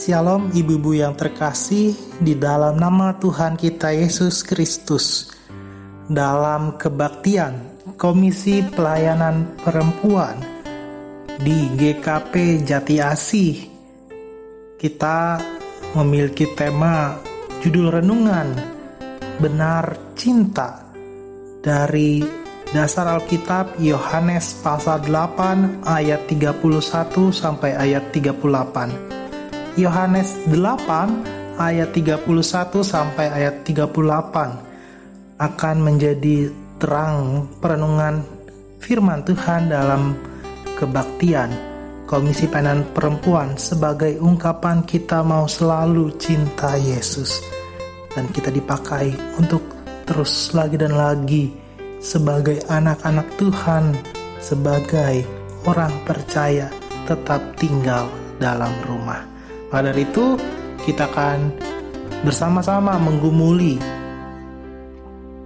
Shalom ibu-ibu yang terkasih di dalam nama Tuhan kita Yesus Kristus. Dalam kebaktian Komisi Pelayanan Perempuan di GKP Jati Asih kita memiliki tema judul renungan Benar Cinta dari dasar Alkitab Yohanes pasal 8 ayat 31 sampai ayat 38. Yohanes 8 ayat 31 sampai ayat 38 akan menjadi terang perenungan firman Tuhan dalam kebaktian Komisi Penan Perempuan sebagai ungkapan kita mau selalu cinta Yesus dan kita dipakai untuk terus lagi dan lagi sebagai anak-anak Tuhan sebagai orang percaya tetap tinggal dalam rumah. Maka dari itu, kita akan bersama-sama menggumuli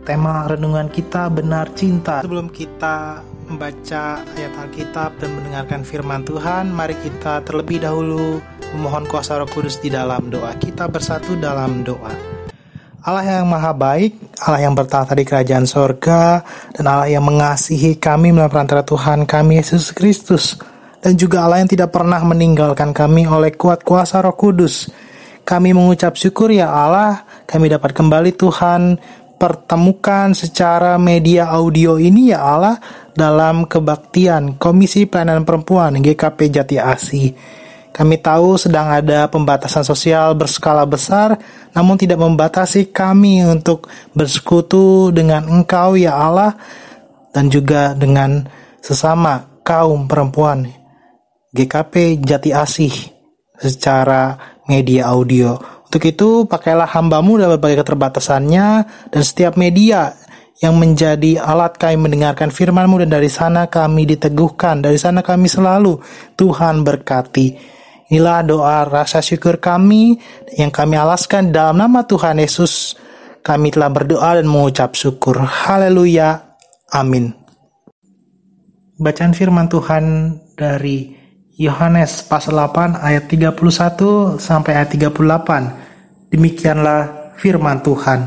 tema renungan kita benar cinta. Sebelum kita membaca ayat Alkitab dan mendengarkan firman Tuhan, mari kita terlebih dahulu memohon kuasa Roh Kudus di dalam doa. Kita bersatu dalam doa. Allah yang maha baik, Allah yang bertahta di kerajaan sorga, dan Allah yang mengasihi kami melalui perantara Tuhan kami Yesus Kristus dan juga Allah yang tidak pernah meninggalkan kami oleh kuat kuasa Roh Kudus. Kami mengucap syukur ya Allah, kami dapat kembali Tuhan pertemukan secara media audio ini ya Allah dalam kebaktian Komisi Pelayanan Perempuan GKP Jati Asih. Kami tahu sedang ada pembatasan sosial berskala besar, namun tidak membatasi kami untuk bersekutu dengan Engkau ya Allah dan juga dengan sesama kaum perempuan GKP Jati Asih secara media audio. Untuk itu, pakailah hambamu dalam berbagai keterbatasannya dan setiap media yang menjadi alat kami mendengarkan firmanmu dan dari sana kami diteguhkan, dari sana kami selalu Tuhan berkati. Inilah doa rasa syukur kami yang kami alaskan dalam nama Tuhan Yesus. Kami telah berdoa dan mengucap syukur. Haleluya. Amin. Bacaan firman Tuhan dari Yohanes pasal 8 ayat 31 sampai ayat 38. Demikianlah firman Tuhan.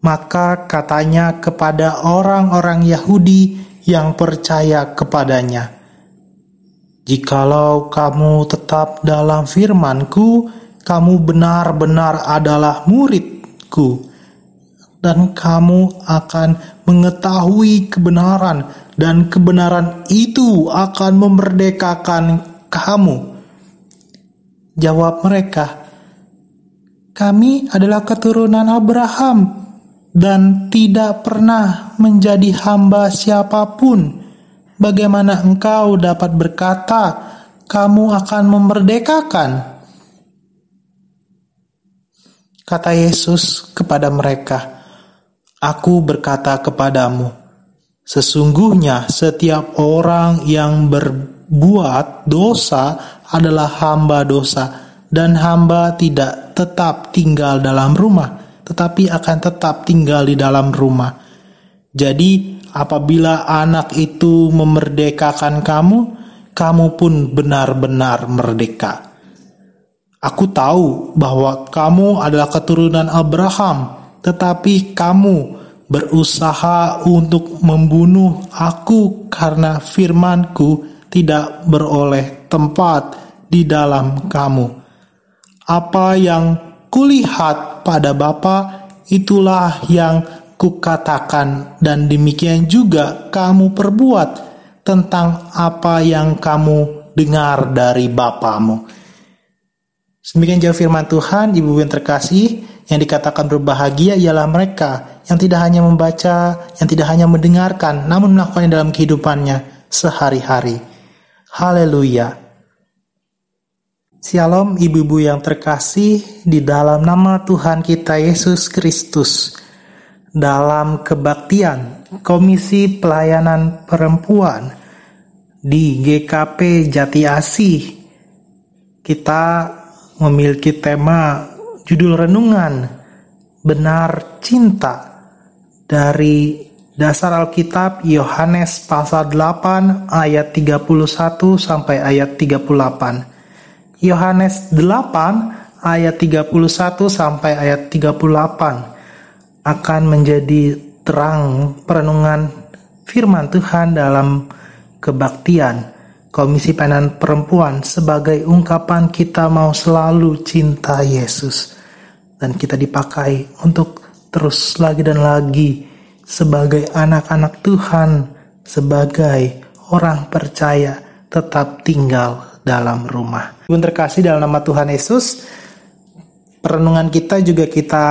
Maka katanya kepada orang-orang Yahudi yang percaya kepadanya, Jikalau kamu tetap dalam firmanku, kamu benar-benar adalah muridku, dan kamu akan mengetahui kebenaran dan kebenaran itu akan memerdekakan kamu. Jawab mereka, "Kami adalah keturunan Abraham dan tidak pernah menjadi hamba siapa pun. Bagaimana engkau dapat berkata, 'Kamu akan memerdekakan'?" Kata Yesus kepada mereka, "Aku berkata kepadamu." Sesungguhnya setiap orang yang berbuat dosa adalah hamba dosa dan hamba tidak tetap tinggal dalam rumah tetapi akan tetap tinggal di dalam rumah. Jadi apabila anak itu memerdekakan kamu, kamu pun benar-benar merdeka. Aku tahu bahwa kamu adalah keturunan Abraham, tetapi kamu berusaha untuk membunuh aku karena firmanku tidak beroleh tempat di dalam kamu. Apa yang kulihat pada Bapa itulah yang kukatakan dan demikian juga kamu perbuat tentang apa yang kamu dengar dari Bapamu. Demikian jauh firman Tuhan, Ibu yang terkasih, yang dikatakan berbahagia ialah mereka yang tidak hanya membaca, yang tidak hanya mendengarkan, namun melakukannya dalam kehidupannya sehari-hari. Haleluya. Shalom ibu-ibu yang terkasih di dalam nama Tuhan kita Yesus Kristus. Dalam kebaktian Komisi Pelayanan Perempuan di GKP Jati Asih, kita memiliki tema judul renungan Benar Cinta dari dasar Alkitab Yohanes pasal 8 ayat 31 sampai ayat 38. Yohanes 8 ayat 31 sampai ayat 38 akan menjadi terang perenungan firman Tuhan dalam kebaktian Komisi Pelayanan Perempuan sebagai ungkapan kita mau selalu cinta Yesus dan kita dipakai untuk terus lagi dan lagi sebagai anak-anak Tuhan, sebagai orang percaya tetap tinggal dalam rumah. Ibu terkasih dalam nama Tuhan Yesus, perenungan kita juga kita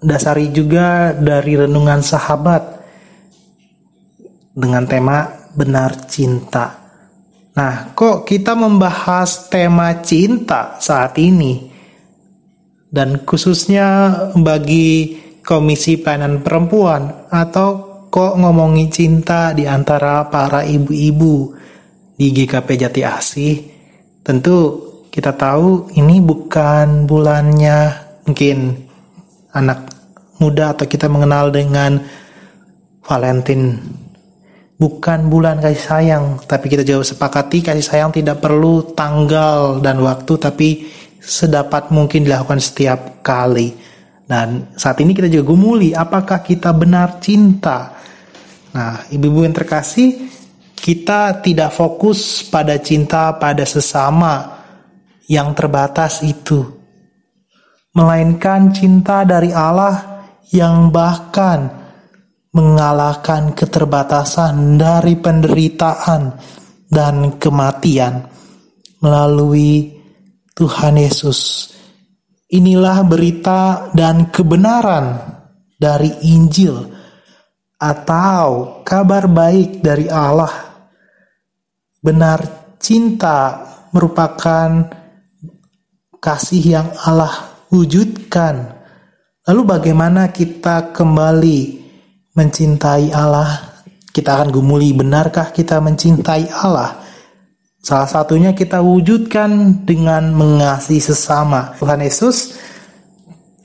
dasari juga dari renungan sahabat dengan tema benar cinta. Nah, kok kita membahas tema cinta saat ini? Dan khususnya bagi Komisi Pelayanan Perempuan atau kok ngomongi cinta di antara para ibu-ibu di GKP Jati Asih, tentu kita tahu ini bukan bulannya mungkin anak muda atau kita mengenal dengan Valentine. Bukan bulan kasih sayang, tapi kita jauh sepakati kasih sayang tidak perlu tanggal dan waktu, tapi sedapat mungkin dilakukan setiap kali. Dan saat ini kita juga gumuli, apakah kita benar cinta? Nah, ibu-ibu yang terkasih, kita tidak fokus pada cinta pada sesama yang terbatas itu, melainkan cinta dari Allah yang bahkan mengalahkan keterbatasan dari penderitaan dan kematian melalui Tuhan Yesus. Inilah berita dan kebenaran dari Injil atau kabar baik dari Allah benar cinta merupakan kasih yang Allah wujudkan. Lalu bagaimana kita kembali mencintai Allah? Kita akan gumuli benarkah kita mencintai Allah? Salah satunya kita wujudkan dengan mengasihi sesama. Tuhan Yesus,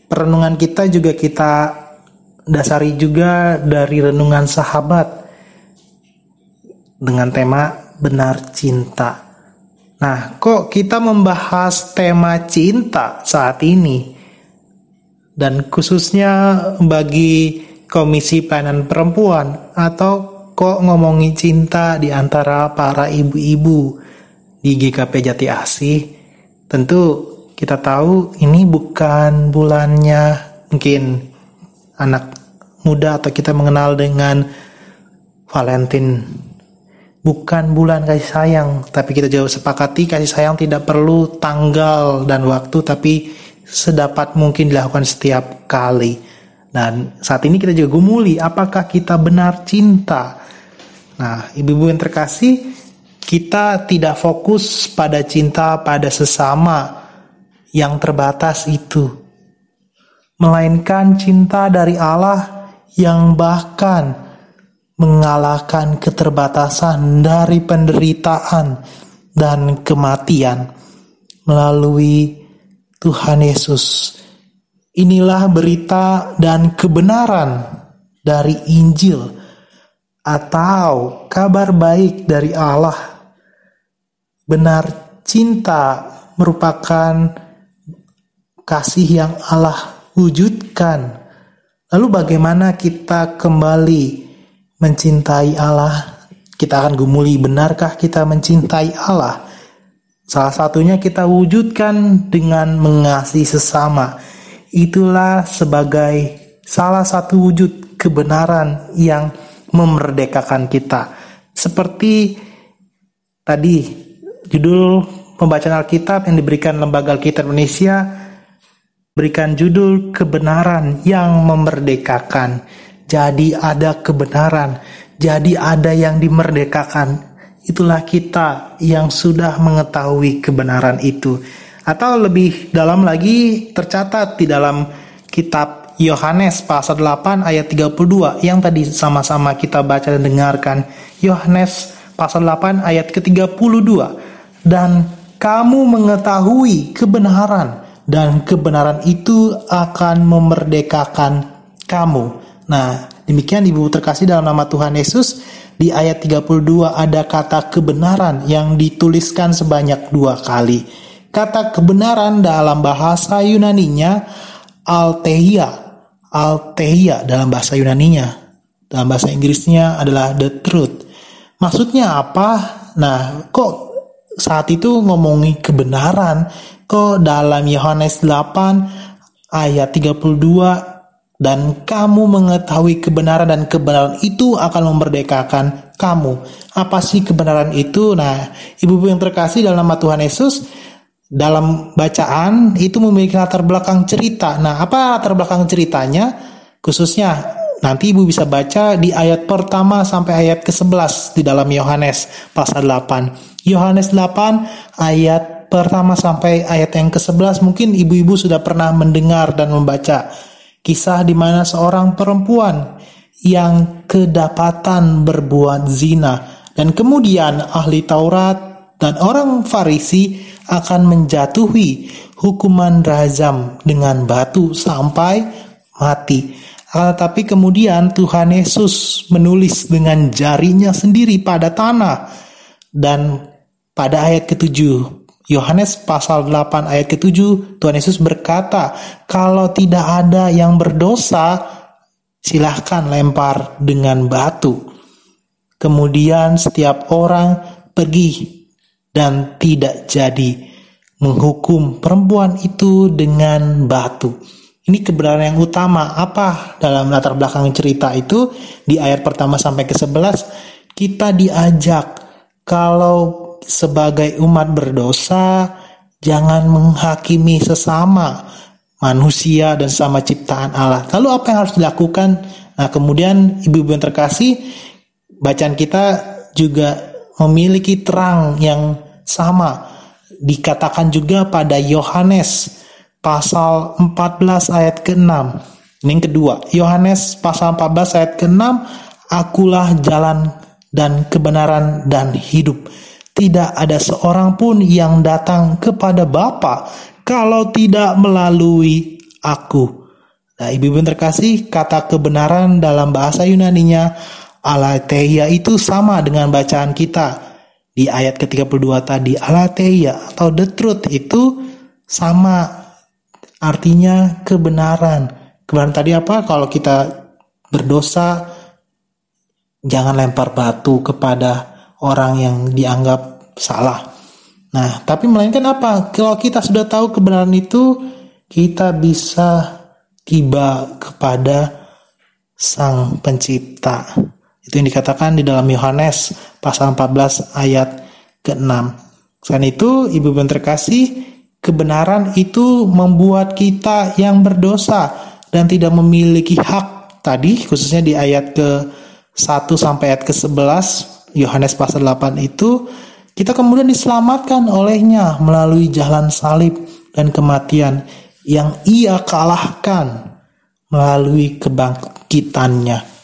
perenungan kita juga kita dasari juga dari renungan sahabat dengan tema benar cinta. Nah, kok kita membahas tema cinta saat ini? Dan khususnya bagi Komisi Pelayanan Perempuan atau kok ngomongi cinta di antara para ibu-ibu di GKP Jati Asih? Tentu kita tahu ini bukan bulannya mungkin anak muda atau kita mengenal dengan Valentine bukan bulan kasih sayang, tapi kita jauh sepakati kasih sayang tidak perlu tanggal dan waktu, tapi sedapat mungkin dilakukan setiap kali. Dan saat ini kita juga gumuli, apakah kita benar cinta? Nah, ibu-ibu yang terkasih, kita tidak fokus pada cinta pada sesama yang terbatas itu, melainkan cinta dari Allah yang bahkan mengalahkan keterbatasan dari penderitaan dan kematian melalui Tuhan Yesus. Inilah berita dan kebenaran dari Injil atau kabar baik dari Allah. Benar cinta merupakan kasih yang Allah wujudkan. Lalu bagaimana kita kembali mencintai Allah, kita akan gumuli benarkah kita mencintai Allah? Salah satunya kita wujudkan dengan mengasihi sesama. Itulah sebagai salah satu wujud kebenaran yang memerdekakan kita. Seperti tadi judul pembacaan Alkitab yang diberikan Lembaga Alkitab Indonesia berikan judul kebenaran yang memerdekakan. Jadi ada kebenaran, jadi ada yang dimerdekakan. Itulah kita yang sudah mengetahui kebenaran itu. Atau lebih dalam lagi tercatat di dalam kitab Yohanes pasal 8 ayat 32 yang tadi sama-sama kita baca dan dengarkan. Yohanes pasal 8 ayat ke-32. Dan kamu mengetahui kebenaran dan kebenaran itu akan memerdekakan kamu. Nah, demikian Ibu terkasih dalam nama Tuhan Yesus, di ayat 32 ada kata kebenaran yang dituliskan sebanyak dua kali. Kata kebenaran dalam bahasa Yunaninya altheia. Altheia dalam bahasa Yunaninya. Dalam bahasa Inggrisnya adalah the truth. Maksudnya apa? Nah, kok saat itu ngomongi kebenaran? Kok dalam Yohanes 8 ayat 32 dan kamu mengetahui kebenaran dan kebenaran itu akan memerdekakan kamu. Apa sih kebenaran itu? Nah, ibu-ibu yang terkasih dalam nama Tuhan Yesus, dalam bacaan itu memiliki latar belakang cerita. Nah, apa latar belakang ceritanya? Khususnya nanti ibu bisa baca di ayat pertama sampai ayat ke-11 di dalam Yohanes pasal 8. Yohanes 8 ayat pertama sampai ayat yang ke-11 mungkin ibu-ibu sudah pernah mendengar dan membaca Kisah di mana seorang perempuan yang kedapatan berbuat zina dan kemudian ahli Taurat dan orang Farisi akan menjatuhi hukuman rajam dengan batu sampai mati. Tetapi kemudian Tuhan Yesus menulis dengan jarinya sendiri pada tanah dan pada ayat ketujuh Yohanes pasal 8 ayat ke-7 Tuhan Yesus berkata, kalau tidak ada yang berdosa, silahkan lempar dengan batu. Kemudian setiap orang pergi dan tidak jadi menghukum perempuan itu dengan batu. Ini kebenaran yang utama. Apa dalam latar belakang cerita itu? Di ayat pertama sampai ke 11, kita diajak kalau sebagai umat berdosa jangan menghakimi sesama manusia dan sama ciptaan Allah. Lalu apa yang harus dilakukan? Nah, kemudian ibu-ibu yang terkasih, bacaan kita juga memiliki terang yang sama. Dikatakan juga pada Yohanes pasal 14 ayat ke-6. Ini yang kedua, Yohanes pasal 14 ayat ke-6, akulah jalan dan kebenaran dan hidup. Tidak ada seorang pun yang datang kepada Bapa kalau tidak melalui aku. Nah, ibu-ibu terkasih, kata kebenaran dalam bahasa Yunaninya alateia itu sama dengan bacaan kita di ayat ke-32 tadi. Alateia atau the truth itu sama artinya kebenaran. Kebenaran tadi apa? Kalau kita berdosa jangan lempar batu kepada orang yang dianggap salah. Nah, tapi melainkan apa? Kalau kita sudah tahu kebenaran itu, kita bisa tiba kepada Sang Pencipta. Itu yang dikatakan di dalam Yohanes pasal 14 ayat ke-6. Selain itu, Ibu yang terkasih, kebenaran itu membuat kita yang berdosa dan tidak memiliki hak tadi, khususnya di ayat ke 1 sampai ayat ke 11 Yohanes pasal 8 itu kita kemudian diselamatkan olehnya melalui jalan salib dan kematian yang ia kalahkan melalui kebangkitannya.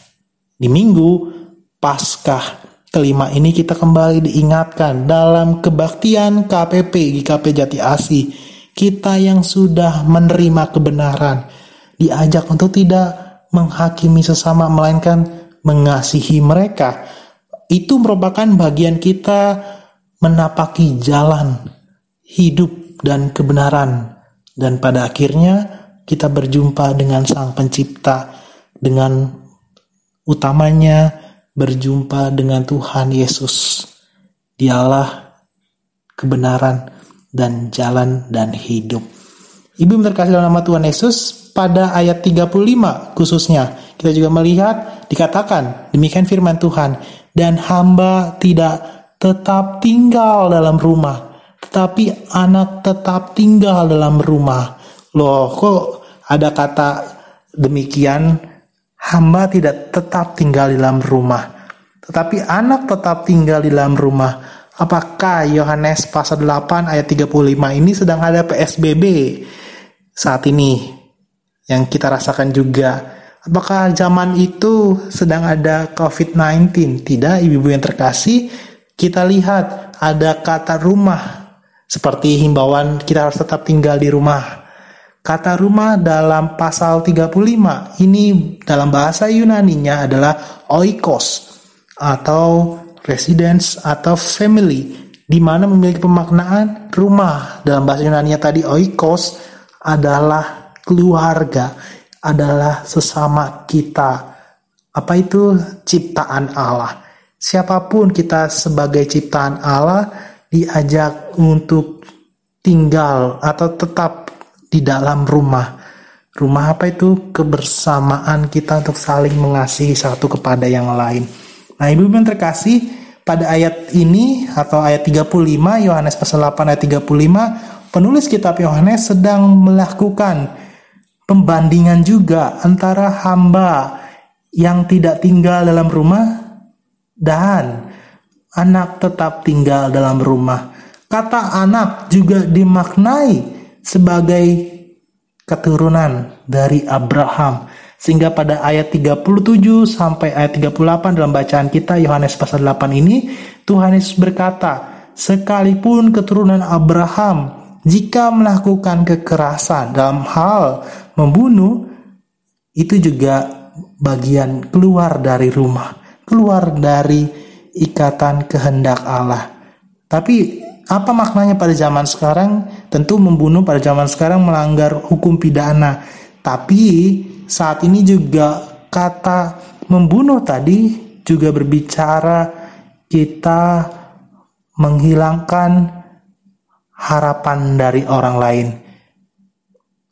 Di minggu Paskah kelima ini kita kembali diingatkan dalam kebaktian KPP GKP Jati Asi kita yang sudah menerima kebenaran. Diajak untuk tidak menghakimi sesama melainkan mengasihi mereka. Itu merupakan bagian kita menapaki jalan hidup dan kebenaran. Dan pada akhirnya kita berjumpa dengan Sang Pencipta dengan utamanya berjumpa dengan Tuhan Yesus. Dialah kebenaran dan jalan dan hidup. Ibu terkasih dalam nama Tuhan Yesus pada ayat 35 khususnya kita juga melihat dikatakan demikian firman Tuhan dan hamba tidak tetap tinggal dalam rumah, tetapi anak tetap tinggal dalam rumah. Loh, kok ada kata demikian? Hamba tidak tetap tinggal di dalam rumah, tetapi anak tetap tinggal di dalam rumah. Apakah Yohanes pasal 8 ayat 35 ini sedang ada PSBB saat ini yang kita rasakan juga? Apakah zaman itu sedang ada COVID-19? Tidak, ibu-ibu yang terkasih, kita lihat ada kata rumah. Seperti himbauan kita harus tetap tinggal di rumah. Kata rumah dalam pasal 35 ini dalam bahasa Yunaninya adalah oikos atau residence atau family. di mana memiliki pemaknaan rumah. Dalam bahasa Yunani tadi oikos adalah keluarga, adalah sesama kita. Apa itu ciptaan Allah? Siapa pun kita sebagai ciptaan Allah diajak untuk tinggal atau tetap di dalam rumah. Rumah apa itu? Kebersamaan kita untuk saling mengasihi satu kepada yang lain. Nah, Ibu yang terkasih, pada ayat ini atau ayat 35 Yohanes pasal 8 ayat 35 penulis kitab Yohanes sedang melakukan pembandingan juga antara hamba yang tidak tinggal dalam rumah dan anak tetap tinggal dalam rumah. Kata anak juga dimaknai sebagai keturunan dari Abraham. Sehingga pada ayat 37 sampai ayat 38 dalam bacaan kita Yohanes pasal 8 ini Tuhan Yesus berkata, sekalipun keturunan Abraham jika melakukan kekerasan dalam hal membunuh itu juga bagian keluar dari rumah, keluar dari ikatan kehendak Allah. Tapi apa maknanya pada zaman sekarang? Tentu membunuh pada zaman sekarang melanggar hukum pidana. Tapi saat ini juga kata membunuh tadi juga berbicara kita menghilangkan harapan dari orang lain.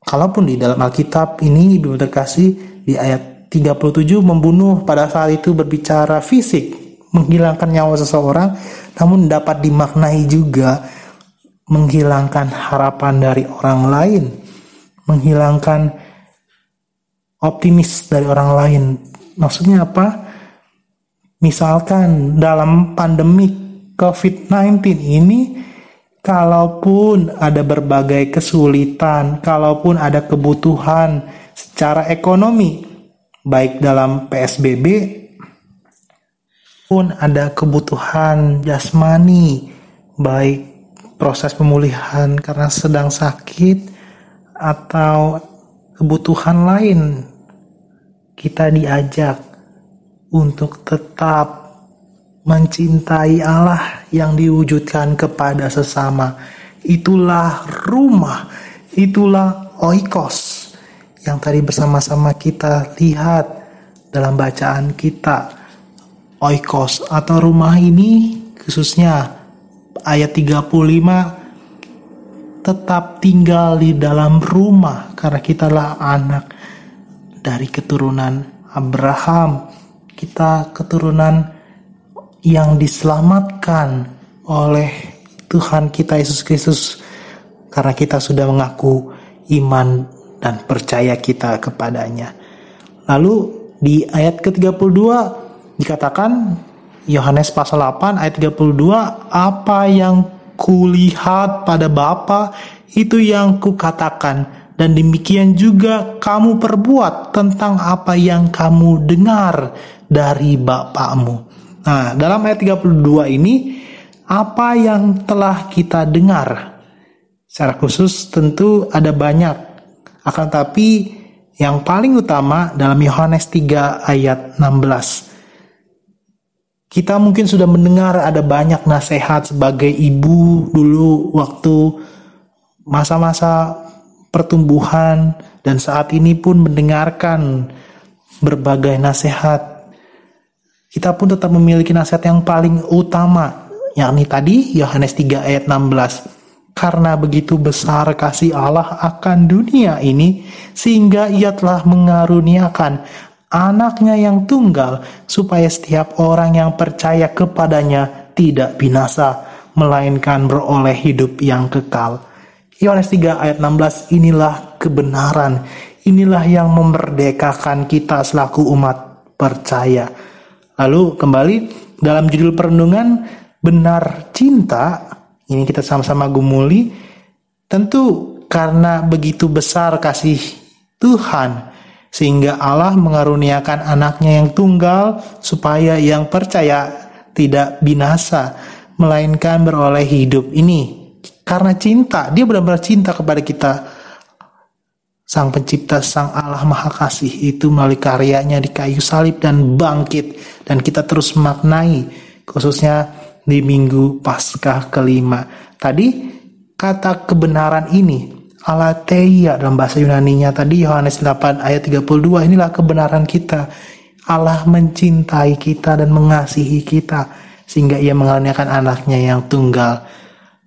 Kalaupun di dalam Alkitab ini Ibu terkasih di ayat 37 membunuh pada saat itu berbicara fisik, menghilangkan nyawa seseorang, namun dapat dimaknai juga menghilangkan harapan dari orang lain, menghilangkan optimis dari orang lain. Maksudnya apa? Misalkan dalam pandemi COVID-19 ini, kalaupun ada berbagai kesulitan, kalaupun ada kebutuhan secara ekonomi, baik dalam PSBB pun ada kebutuhan jasmani, baik proses pemulihan karena sedang sakit atau kebutuhan lain, kita diajak untuk tetap mencintai Allah yang diwujudkan kepada sesama. Itulah rumah, itulah oikos yang tadi bersama-sama kita lihat dalam bacaan kita. Oikos atau rumah ini khususnya ayat 35 tetap tinggal di dalam rumah karena kitalah anak dari keturunan Abraham. Kita keturunan yang diselamatkan oleh Tuhan kita Yesus Kristus karena kita sudah mengaku iman dan percaya kita kepadanya. Lalu di ayat ke-32 dikatakan Yohanes pasal 8 ayat 32 apa yang kulihat pada Bapa itu yang kukatakan dan demikian juga kamu perbuat tentang apa yang kamu dengar dari Bapamu. Nah, dalam ayat 32 ini apa yang telah kita dengar? Secara khusus tentu ada banyak. Akan tapi yang paling utama dalam Yohanes 3 ayat 16 kita mungkin sudah mendengar ada banyak nasihat sebagai ibu dulu waktu masa-masa pertumbuhan dan saat ini pun mendengarkan berbagai nasihat. Kita pun tetap memiliki nasihat yang paling utama, yakni tadi Yohanes 3 ayat 16. Karena begitu besar kasih Allah akan dunia ini, sehingga ia telah mengaruniakan anaknya yang tunggal, supaya setiap orang yang percaya kepadanya tidak binasa, melainkan beroleh hidup yang kekal. Yohanes 3 ayat 16 inilah kebenaran, inilah yang memerdekakan kita selaku umat percaya. Lalu kembali dalam judul perenungan benar cinta, ini kita sama-sama gumuli, tentu karena begitu besar kasih Tuhan sehingga Allah mengaruniakan anaknya yang tunggal supaya yang percaya tidak binasa melainkan beroleh hidup ini karena cinta dia benar-benar cinta kepada kita Sang pencipta, Sang Allah Maha Kasih itu melalui karyanya di kayu salib dan bangkit. Dan kita terus maknai, khususnya di minggu Paskah kelima. Tadi kata kebenaran ini alateia dalam bahasa Yunani-nya tadi Yohanes 8 ayat 32 inilah kebenaran kita. Allah mencintai kita dan mengasihi kita sehingga ia mengaruniakan anaknya yang tunggal.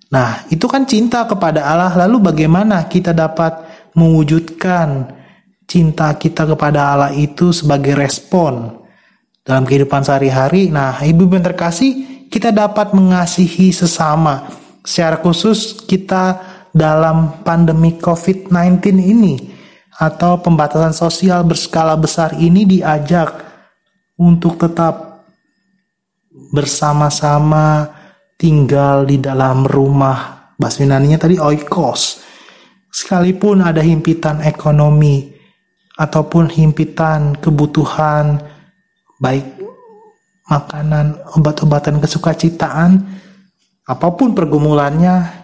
Nah, itu kan cinta kepada Allah. Lalu bagaimana kita dapat mewujudkan cinta kita kepada Allah itu sebagai respon dalam kehidupan sehari-hari? Nah, Ibu yang terkasih, kita dapat mengasihi sesama. Secara khusus kita dalam pandemi COVID-19 ini atau pembatasan sosial berskala besar ini diajak untuk tetap bersama-sama tinggal di dalam rumah. Bahasa tadi oikos. Sekalipun ada himpitan ekonomi ataupun himpitan kebutuhan baik makanan, obat-obatan kesukacitaan, apa pun pergumulannya,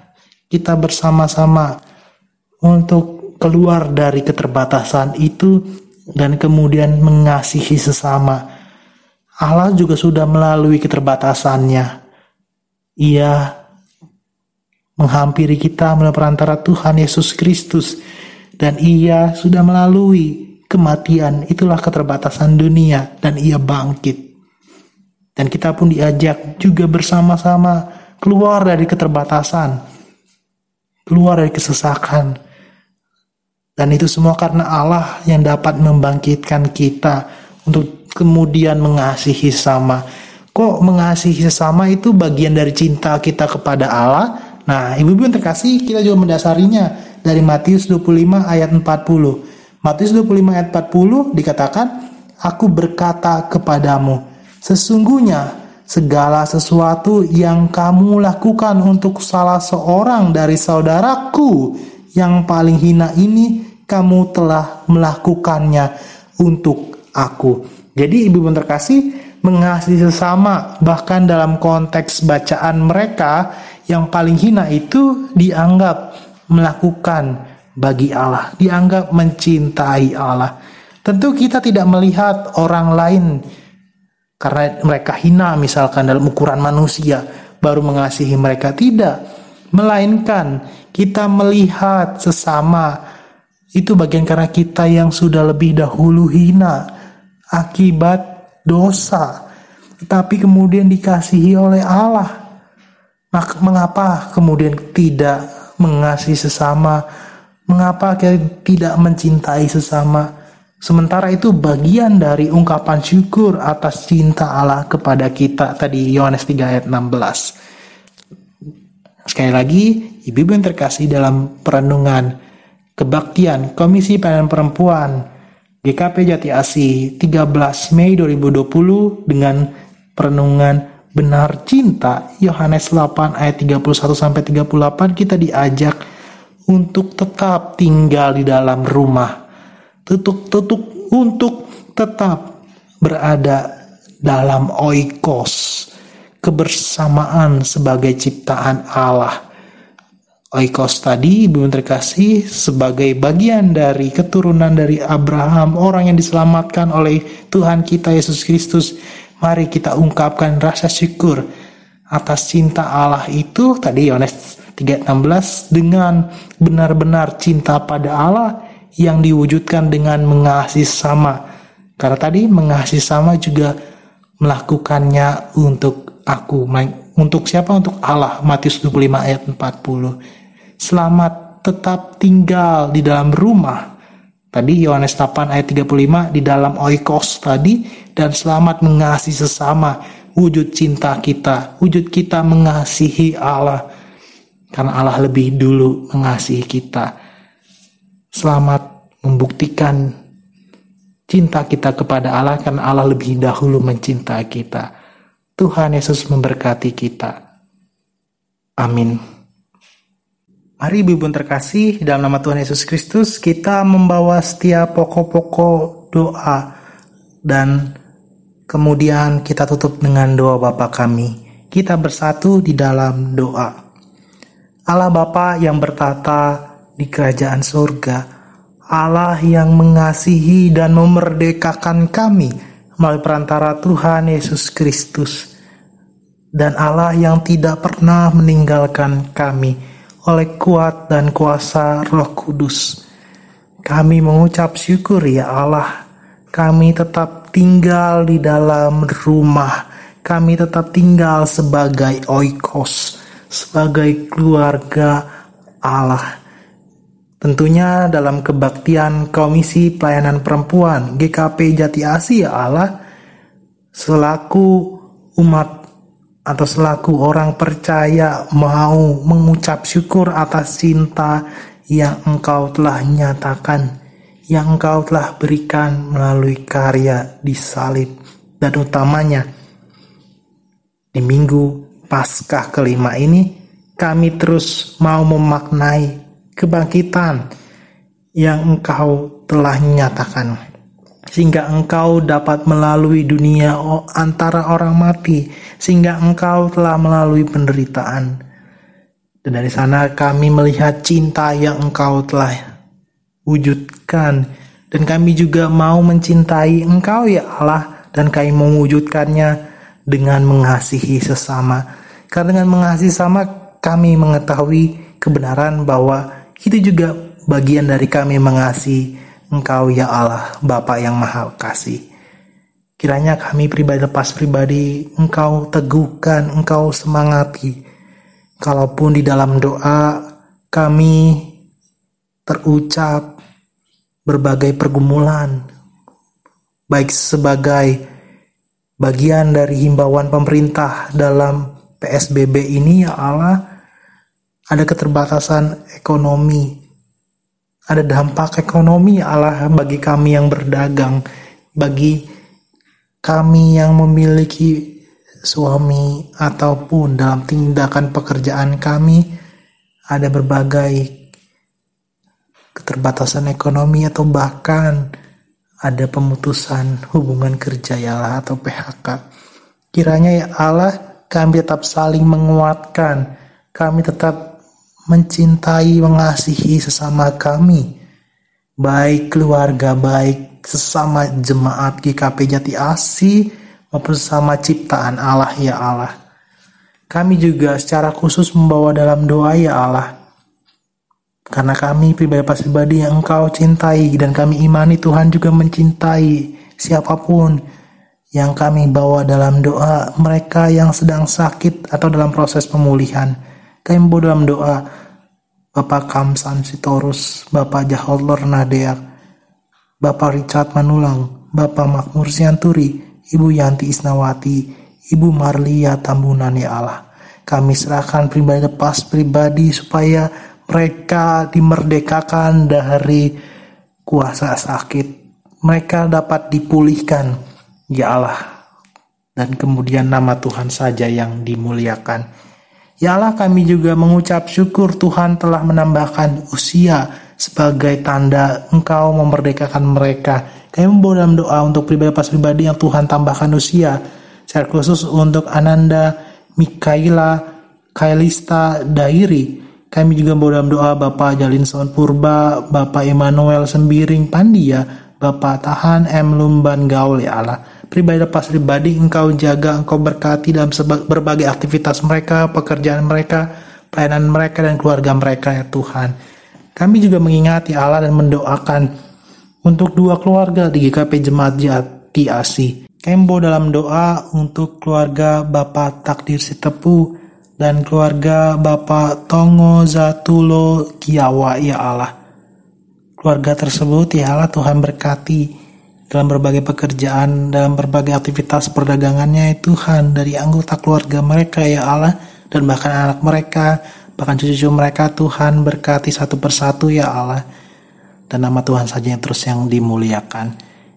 kita bersama-sama untuk keluar dari keterbatasan itu dan kemudian mengasihi sesama. Allah juga sudah melalui keterbatasannya. Ia menghampiri kita melalui perantara Tuhan Yesus Kristus. Dan ia sudah melalui kematian. Itulah keterbatasan dunia. Dan ia bangkit. Dan kita pun diajak juga bersama-sama keluar dari keterbatasan keluar dari kesesakan. Dan itu semua karena Allah yang dapat membangkitkan kita untuk kemudian mengasihi sama. Kok mengasihi sesama itu bagian dari cinta kita kepada Allah? Nah, ibu-ibu yang terkasih, kita juga mendasarinya dari Matius 25 ayat 40. Matius 25 ayat 40 dikatakan, Aku berkata kepadamu, sesungguhnya segala sesuatu yang kamu lakukan untuk salah seorang dari saudaraku yang paling hina ini kamu telah melakukannya untuk aku. Jadi ibu ibu terkasih mengasihi sesama bahkan dalam konteks bacaan mereka yang paling hina itu dianggap melakukan bagi Allah, dianggap mencintai Allah. Tentu kita tidak melihat orang lain karena mereka hina misalkan dalam ukuran manusia baru mengasihi mereka. Tidak. Melainkan kita melihat sesama. Itu bagian karena kita yang sudah lebih dahulu hina akibat dosa. Tetapi kemudian dikasihi oleh Allah. Maka mengapa kemudian tidak mengasihi sesama? Mengapa kita tidak mencintai sesama Sementara itu bagian dari ungkapan syukur atas cinta Allah kepada kita tadi Yohanes 3 ayat 16. Sekali lagi, ibu-ibu yang terkasih dalam perenungan kebaktian Komisi Pelayanan Perempuan GKP Jati Asih 13 Mei 2020 dengan perenungan benar cinta Yohanes 8 ayat 31 sampai 38 kita diajak untuk tetap tinggal di dalam rumah tutuk-tutuk untuk tetap berada dalam oikos, kebersamaan sebagai ciptaan Allah. Oikos tadi, ibu terkasih, sebagai bagian dari keturunan dari Abraham, orang yang diselamatkan oleh Tuhan kita Yesus Kristus. Mari kita ungkapkan rasa syukur atas cinta Allah itu tadi Yohanes 3:16 dengan benar-benar cinta pada Allah yang diwujudkan dengan mengasihi sama. Karena tadi mengasihi sama juga melakukannya untuk aku. Untuk siapa? Untuk Allah. Matius 25 ayat 40. Selamat tetap tinggal di dalam rumah. Tadi Yohanes 8 ayat 35 di dalam oikos tadi dan selamat mengasihi sesama. Wujud cinta kita, wujud kita mengasihi Allah. Karena Allah lebih dulu mengasihi kita selamat membuktikan cinta kita kepada Allah karena Allah lebih dahulu mencintai kita. Tuhan Yesus memberkati kita. Amin. Mari ibu ibu terkasih dalam nama Tuhan Yesus Kristus kita membawa setiap pokok-pokok doa dan kemudian kita tutup dengan doa Bapa kami. Kita bersatu di dalam doa. Allah Bapa yang bertata di kerajaan surga. Allah yang mengasihi dan memerdekakan kami melalui perantara Tuhan Yesus Kristus. dan Allah yang tidak pernah meninggalkan kami oleh kuat dan kuasa Roh Kudus. Kami mengucap syukur ya Allah, kami tetap tinggal di dalam rumah, kami tetap tinggal sebagai oikos, sebagai keluarga Allah. Tentunya dalam kebaktian Komisi Pelayanan Perempuan GKP Jati Asi ya Allah, selaku umat atau selaku orang percaya mau mengucap syukur atas cinta yang engkau telah nyatakan, yang engkau telah berikan melalui karya di salib. Dan utamanya di minggu Paskah kelima ini kami terus mau memaknai kebangkitan yang engkau telah nyatakan sehingga engkau dapat melalui dunia antara orang mati, sehingga engkau telah melalui penderitaan. Dan dari sana kami melihat cinta yang engkau telah wujudkan, dan kami juga mau mencintai engkau ya Allah, dan kami mewujudkannya dengan mengasihi sesama. Karena dengan mengasihi sama kami mengetahui kebenaran bahwa itu juga bagian dari kami mengasihi Engkau ya Allah, Bapa yang Maha Kasih. Kiranya kami pribadi lepas pribadi, Engkau teguhkan, Engkau semangati. Kalaupun di dalam doa kami terucap berbagai pergumulan, baik sebagai bagian dari himbauan pemerintah dalam PSBB ini ya Allah, ada keterbatasan ekonomi, ada dampak ekonomi Allah bagi kami yang berdagang, bagi kami yang memiliki suami ataupun dalam tindakan pekerjaan kami ada berbagai keterbatasan ekonomi atau bahkan ada pemutusan hubungan kerja ya Allah atau PHK. Kiranya ya Allah kami tetap saling menguatkan, kami tetap mencintai, mengasihi sesama kami, baik keluarga, baik sesama jemaat GKP Jati Asi maupun sesama ciptaan Allah ya Allah. Kami juga secara khusus membawa dalam doa ya Allah. Karena kami pribadi-pribadi yang engkau cintai dan kami imani Tuhan juga mencintai siapa pun yang kami bawa dalam doa mereka yang sedang sakit atau dalam proses pemulihan. Membawa dalam doa Bapak Kamsan Sitorus, Bapak Jaholor Nadeak, Bapak Richard Manulang, Bapak Makmur Sianturi, Ibu Yanti Isnawati, Ibu Marlia Tambunan ya Allah. Kami serahkan pribadi lepas pribadi supaya mereka dimerdekakan dari kuasa sakit. Mereka dapat dipulihkan, ya Allah. Dan kemudian nama Tuhan saja yang dimuliakan. Allah kami juga mengucap syukur Tuhan telah menambahkan usia sebagai tanda engkau memerdekakan mereka. Kami membawa doa untuk pribadi pas pribadi yang Tuhan tambahkan usia. Secara khusus untuk Ananda, Mikaela, Kailista, Dairi. Kami juga membawa doa Bapak Jalinson Purba, Bapak Emmanuel Sembiring Pandia, Bapak Tahan M. Lumban Gaul ya Allah pribadi lepas pribadi engkau jaga, engkau berkati dalam berbagai aktivitas mereka, pekerjaan mereka, pelayanan mereka dan keluarga mereka ya Tuhan. Kami juga mengingati Allah dan mendoakan untuk dua keluarga di GKP Jemaat Jati Asi. Kembo dalam doa untuk keluarga Bapak Takdir Sitepu dan keluarga Bapak Tongo Zatulo Kiawa ya Allah. Keluarga tersebut ya Allah Tuhan berkati dalam berbagai pekerjaan, dalam berbagai aktivitas perdagangannya ya Tuhan dari anggota keluarga mereka ya Allah dan bahkan anak mereka, bahkan cucu-cucu mereka Tuhan berkati satu persatu ya Allah. Dan nama Tuhan saja yang terus yang dimuliakan.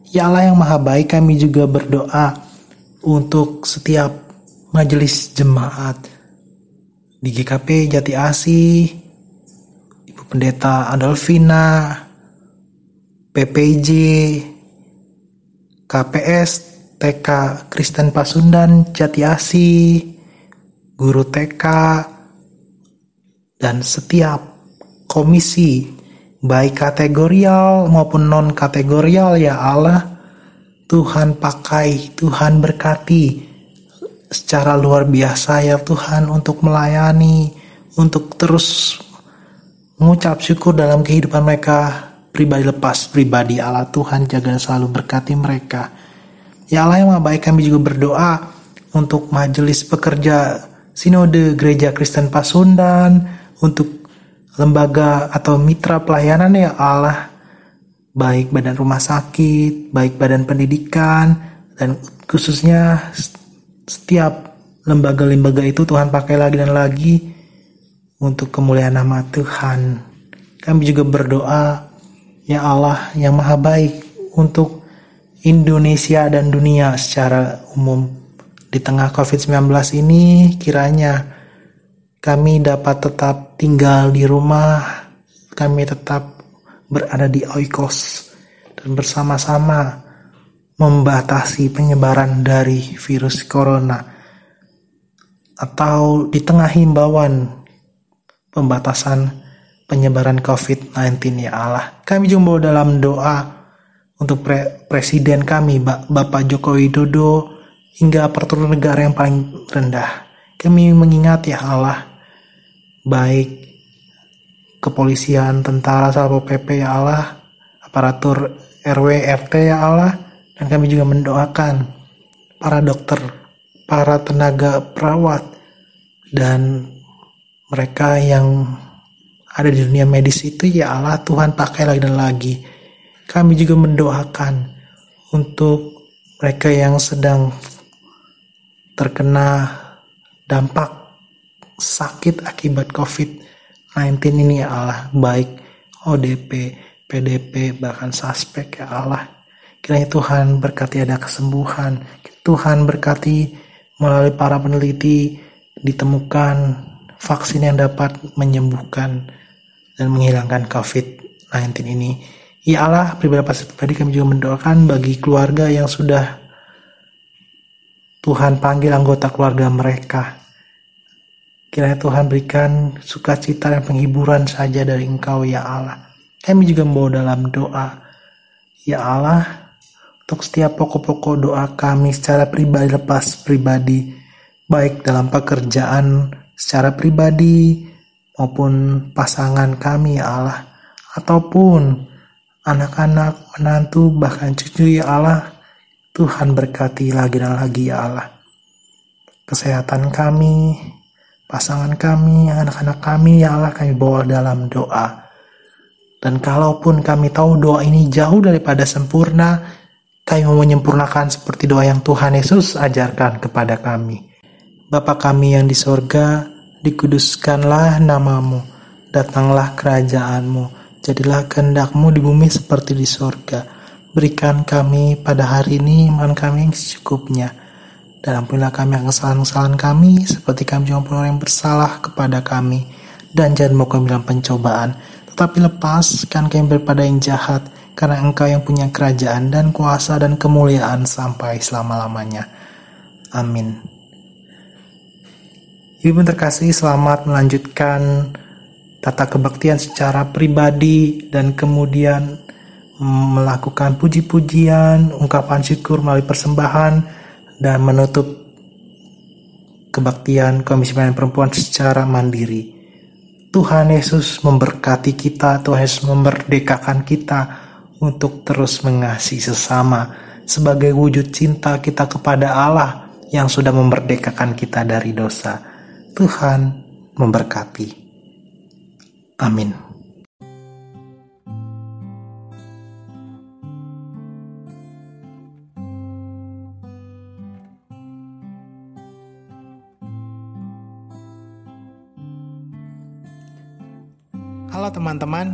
Ya Allah yang maha baik kami juga berdoa untuk setiap majelis jemaat di GKP Jati Asih, Ibu Pendeta Adolfina, PPJ, KPS, TK Kristen Pasundan, Jati Asi, guru TK, dan setiap komisi baik kategorial maupun non kategorial ya Allah Tuhan pakai Tuhan berkati. Secara luar biasa ya Tuhan untuk melayani, untuk terus mengucap syukur dalam kehidupan mereka pribadi lepas pribadi Allah Tuhan jaga selalu berkati mereka. Ya Allah yang baik kami juga berdoa untuk majelis pekerja sinode gereja Kristen Pasundan, untuk lembaga atau mitra pelayanan ya Allah, baik badan rumah sakit, baik badan pendidikan, dan khususnya setiap lembaga-lembaga itu Tuhan pakai lagi dan lagi untuk kemuliaan nama Tuhan. Kami juga berdoa, ya Allah yang maha baik untuk Indonesia dan dunia secara umum. Di tengah COVID-19 ini kiranya kami dapat tetap tinggal di rumah, kami tetap berada di oikos dan bersama-sama membatasi penyebaran dari virus corona atau di tengah himbauan pembatasan penyebaran COVID-19 ya Allah. Kami juga dalam doa untuk pre presiden kami Bapak Joko Widodo hingga peraturan negara yang paling rendah. Kami mengingat ya Allah, baik kepolisian, tentara, satpol pp ya Allah, aparatur RW, RT ya Allah, dan kami juga mendoakan para dokter, para tenaga perawat, dan mereka yang ada di dunia medis itu ya Allah Tuhan pakai lagi dan lagi. Kami juga mendoakan untuk mereka yang sedang terkena dampak sakit akibat COVID-19 ini ya Allah, baik ODP, PDP, bahkan suspek ya Allah. Kiranya Tuhan berkati ada kesembuhan, Tuhan berkati melalui para peneliti ditemukan vaksin yang dapat menyembuhkan dan menghilangkan COVID-19 ini. Ya Allah, pribadi pribadi kami juga mendoakan bagi keluarga yang sudah Tuhan panggil anggota keluarga mereka. Kiranya Tuhan berikan sukacita dan penghiburan saja dari Engkau ya Allah. Kami juga membawa dalam doa. Ya Allah, untuk setiap pokok-pokok doa kami secara pribadi lepas pribadi, baik dalam pekerjaan secara pribadi maupun pasangan kami ya Allah, ataupun anak-anak, menantu, bahkan cucu ya Allah, Tuhan berkati lagi dan lagi ya Allah. Kesehatan kami, pasangan kami, anak-anak kami ya Allah kami bawa dalam doa. Dan kalaupun kami tahu doa ini jauh daripada sempurna, kami mau menyempurnakan seperti doa yang Tuhan Yesus ajarkan kepada kami. Bapa kami yang di sorga, dikuduskanlah namamu, datanglah kerajaanmu, jadilah kehendakmu di bumi seperti di sorga. Berikan kami pada hari ini iman kami yang secukupnya. Dan ampunilah kami yang kesalahan-kesalahan kami, seperti kami juga orang yang bersalah kepada kami. Dan jangan mau kami dalam pencobaan, tetapi lepaskan kami daripada yang jahat, karena engkau yang punya kerajaan dan kuasa dan kemuliaan sampai selama-lamanya. Amin. Ibu terkasih selamat melanjutkan tata kebaktian secara pribadi dan kemudian melakukan puji-pujian, ungkapan syukur melalui persembahan, dan menutup kebaktian Komisi Pelayanan Perempuan secara mandiri. Tuhan Yesus memberkati kita, Tuhan Yesus memerdekakan kita untuk terus mengasihi sesama sebagai wujud cinta kita kepada Allah yang sudah memerdekakan kita dari dosa. Tuhan memberkati. Amin. Halo teman-teman,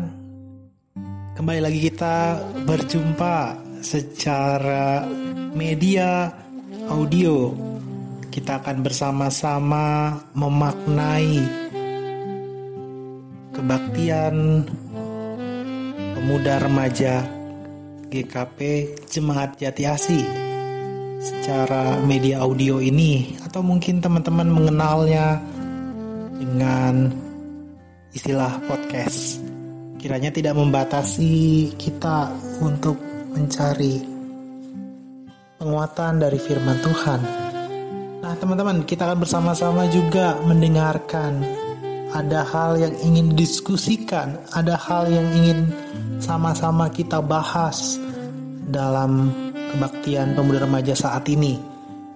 kembali lagi kita berjumpa secara media audio. Kita akan bersama-sama memaknai kebaktian pemuda remaja GKP Jemaat Jati Asi secara media audio ini atau mungkin teman-teman mengenalnya dengan istilah podcast. Kiranya tidak membatasi kita untuk mencari penguatan dari firman Tuhan. Nah, teman-teman, kita akan bersama-sama juga mendengarkan ada hal yang ingin diskusikan, ada hal yang ingin sama-sama kita bahas dalam kebaktian pemuda remaja saat ini.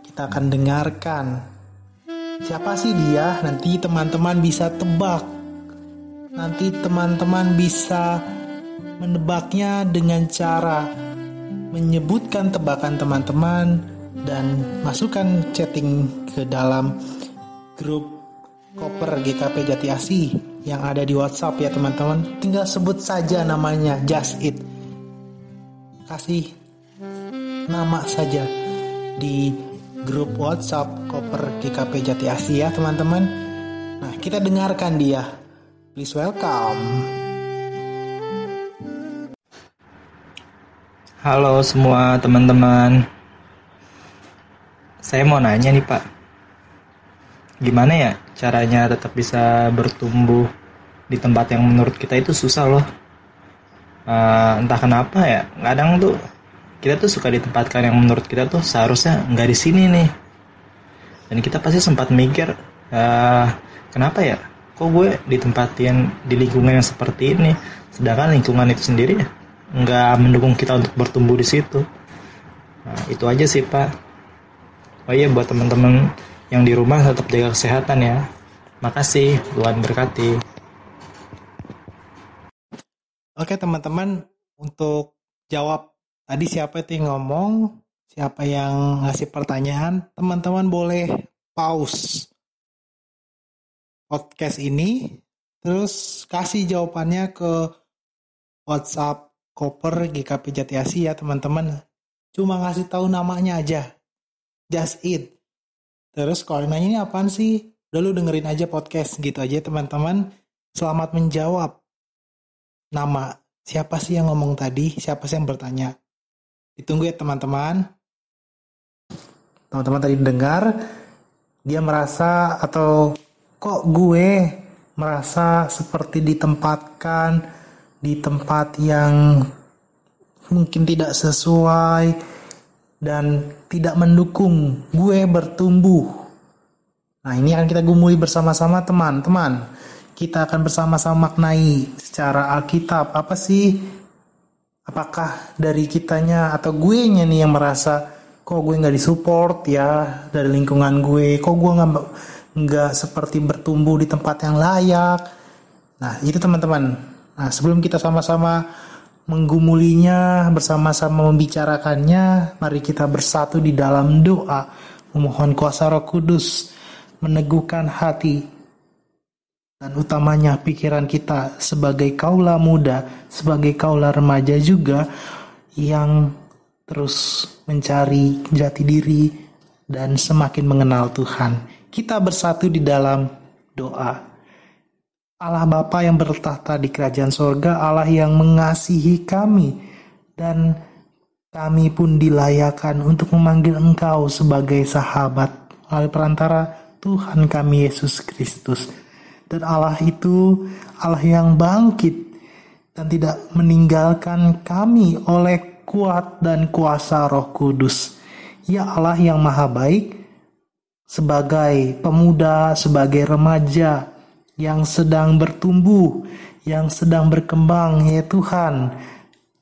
Kita akan dengarkan siapa sih dia, nanti teman-teman bisa tebak. Nanti teman-teman bisa menebaknya dengan cara menyebutkan tebakan teman-teman dan masukkan chatting ke dalam grup koper GKP Jati Asih yang ada di WhatsApp ya teman-teman. Tinggal sebut saja namanya Just It. Kasih nama saja di grup WhatsApp koper GKP Jati Asih ya teman-teman. Nah kita dengarkan dia. Please welcome. Halo semua teman-teman. Saya mau nanya nih Pak, gimana ya caranya tetap bisa bertumbuh di tempat yang menurut kita itu susah loh. Uh, entah kenapa ya, kadang tuh kita tuh suka ditempatkan yang menurut kita tuh seharusnya nggak di sini nih. Dan kita pasti sempat mikir, uh, kenapa ya? Kok gue ditempatin di lingkungan yang seperti ini, sedangkan lingkungan itu sendiri nggak mendukung kita untuk bertumbuh di situ. Nah, itu aja sih Pak oh iya buat teman-teman yang di rumah tetap jaga kesehatan ya. Makasih Tuhan berkati. Oke teman-teman untuk jawab tadi siapa itu yang ngomong siapa yang ngasih pertanyaan teman-teman boleh pause podcast ini terus kasih jawabannya ke WhatsApp Koper GKP Jati Asih ya teman-teman. Cuma ngasih tahu namanya aja just it. Terus kalau nanya ini apaan sih? Udah lu dengerin aja podcast gitu aja teman-teman. Selamat menjawab. Nama siapa sih yang ngomong tadi? Siapa sih yang bertanya? Ditunggu ya teman-teman. Teman-teman tadi dengar dia merasa atau kok gue merasa seperti ditempatkan di tempat yang mungkin tidak sesuai dan tidak mendukung gue bertumbuh. Nah, ini akan kita gumuli bersama-sama teman-teman. Kita akan bersama-sama maknai secara Alkitab apa sih apakah dari kitanya atau gue nya nih yang merasa kok gue nggak disupport ya dari lingkungan gue, kok gue nggak nggak seperti bertumbuh di tempat yang layak. Nah, itu teman-teman. Nah, sebelum kita sama-sama menggumulinya, bersama-sama membicarakannya. Mari kita bersatu di dalam doa, memohon kuasa Roh Kudus meneguhkan hati dan utamanya pikiran kita sebagai kaula muda, sebagai kaula remaja juga yang terus mencari jati diri dan semakin mengenal Tuhan. Kita bersatu di dalam doa. Allah Bapa yang bertahta di kerajaan sorga, Allah yang mengasihi kami, dan kami pun dilayakan untuk memanggil Engkau sebagai sahabat oleh perantara Tuhan kami Yesus Kristus. Dan Allah itu Allah yang bangkit dan tidak meninggalkan kami oleh kuat dan kuasa Roh Kudus. Ya Allah yang maha baik, sebagai pemuda, sebagai remaja, yang sedang bertumbuh, yang sedang berkembang ya Tuhan.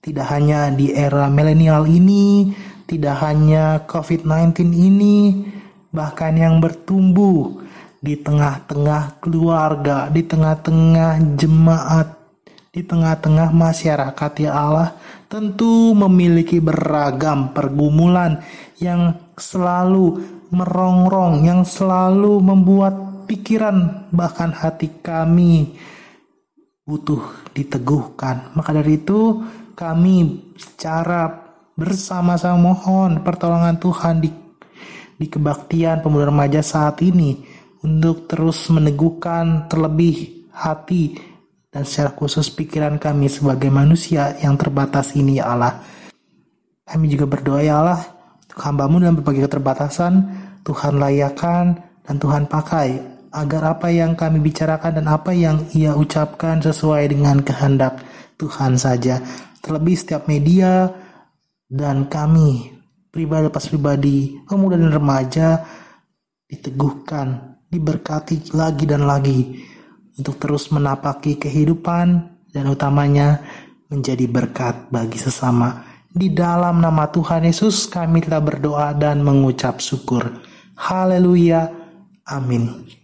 Tidak hanya di era milenial ini, tidak hanya COVID-19 ini, bahkan yang bertumbuh di tengah-tengah keluarga, di tengah-tengah jemaat, di tengah-tengah masyarakat ya Allah, tentu memiliki beragam pergumulan yang selalu merongrong, yang selalu membuat pikiran bahkan hati kami butuh diteguhkan. Maka dari itu kami secara bersama-sama mohon pertolongan Tuhan di di kebaktian pemuda remaja saat ini untuk terus meneguhkan terlebih hati dan secara khusus pikiran kami sebagai manusia yang terbatas ini ya Allah. Kami juga berdoa ya Allah untuk hambamu dalam berbagai keterbatasan Tuhan layakan dan Tuhan pakai agar apa yang kami bicarakan dan apa yang ia ucapkan sesuai dengan kehendak Tuhan saja. Terlebih setiap media dan kami pribadi lepas pribadi, pemuda dan remaja diteguhkan, diberkati lagi dan lagi untuk terus menapaki kehidupan dan utamanya menjadi berkat bagi sesama. Di dalam nama Tuhan Yesus kami telah berdoa dan mengucap syukur. Haleluya. Amin.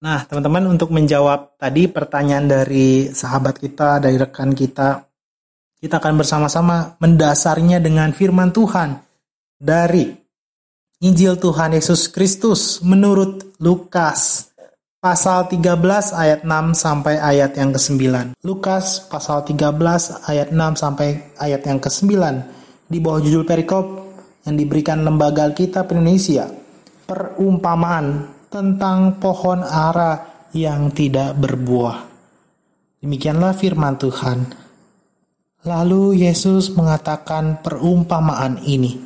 Nah, teman-teman untuk menjawab tadi pertanyaan dari sahabat kita, dari rekan kita, kita akan bersama-sama mendasarnya dengan firman Tuhan dari Injil Tuhan Yesus Kristus menurut Lukas pasal 13 ayat 6 sampai ayat yang ke-9. Lukas pasal 13 ayat 6 sampai ayat yang ke-9 di bawah judul perikop yang diberikan Lembaga Alkitab Indonesia. Perumpamaan tentang pohon ara yang tidak berbuah. Demikianlah firman Tuhan. Lalu Yesus mengatakan perumpamaan ini.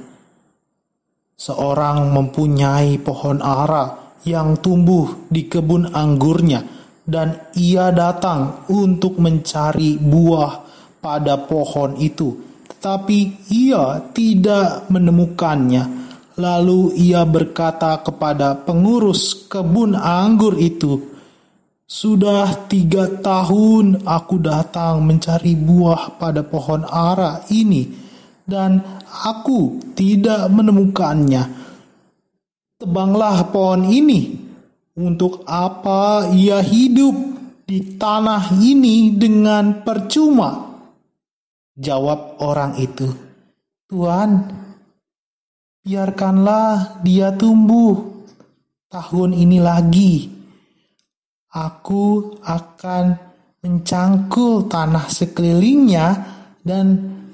Seorang mempunyai pohon ara yang tumbuh di kebun anggurnya dan ia datang untuk mencari buah pada pohon itu, tetapi ia tidak menemukannya Lalu ia berkata kepada pengurus kebun anggur itu, "Sudah tiga tahun aku datang mencari buah pada pohon ara ini, dan aku tidak menemukannya. Tebanglah pohon ini. Untuk apa ia hidup di tanah ini dengan percuma?" Jawab orang itu, "Tuhan, biarkanlah dia tumbuh tahun ini lagi. Aku akan mencangkul tanah sekelilingnya dan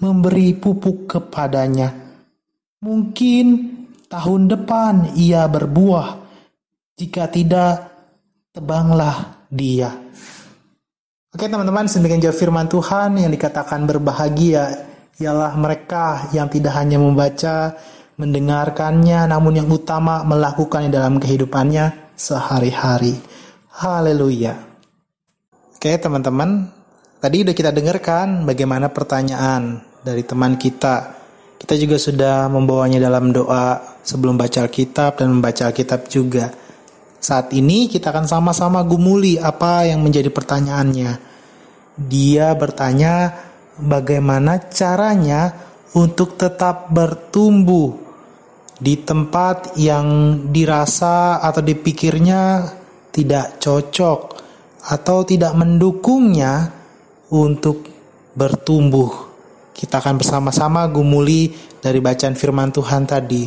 memberi pupuk kepadanya. Mungkin tahun depan ia berbuah. Jika tidak, tebanglah dia. Oke teman-teman, sedemikian jauh firman Tuhan yang dikatakan berbahagia ialah mereka yang tidak hanya membaca mendengarkannya, namun yang utama melakukannya dalam kehidupannya sehari-hari. Haleluya. Oke, teman-teman, tadi udah kita dengarkan bagaimana pertanyaan dari teman kita. Kita juga sudah membawanya dalam doa sebelum baca Alkitab dan membaca Alkitab juga. Saat ini kita akan sama-sama gumuli apa yang menjadi pertanyaannya. Dia bertanya bagaimana caranya untuk tetap bertumbuh di tempat yang dirasa atau dipikirnya tidak cocok atau tidak mendukungnya untuk bertumbuh. Kita akan bersama-sama gumuli dari bacaan firman Tuhan tadi.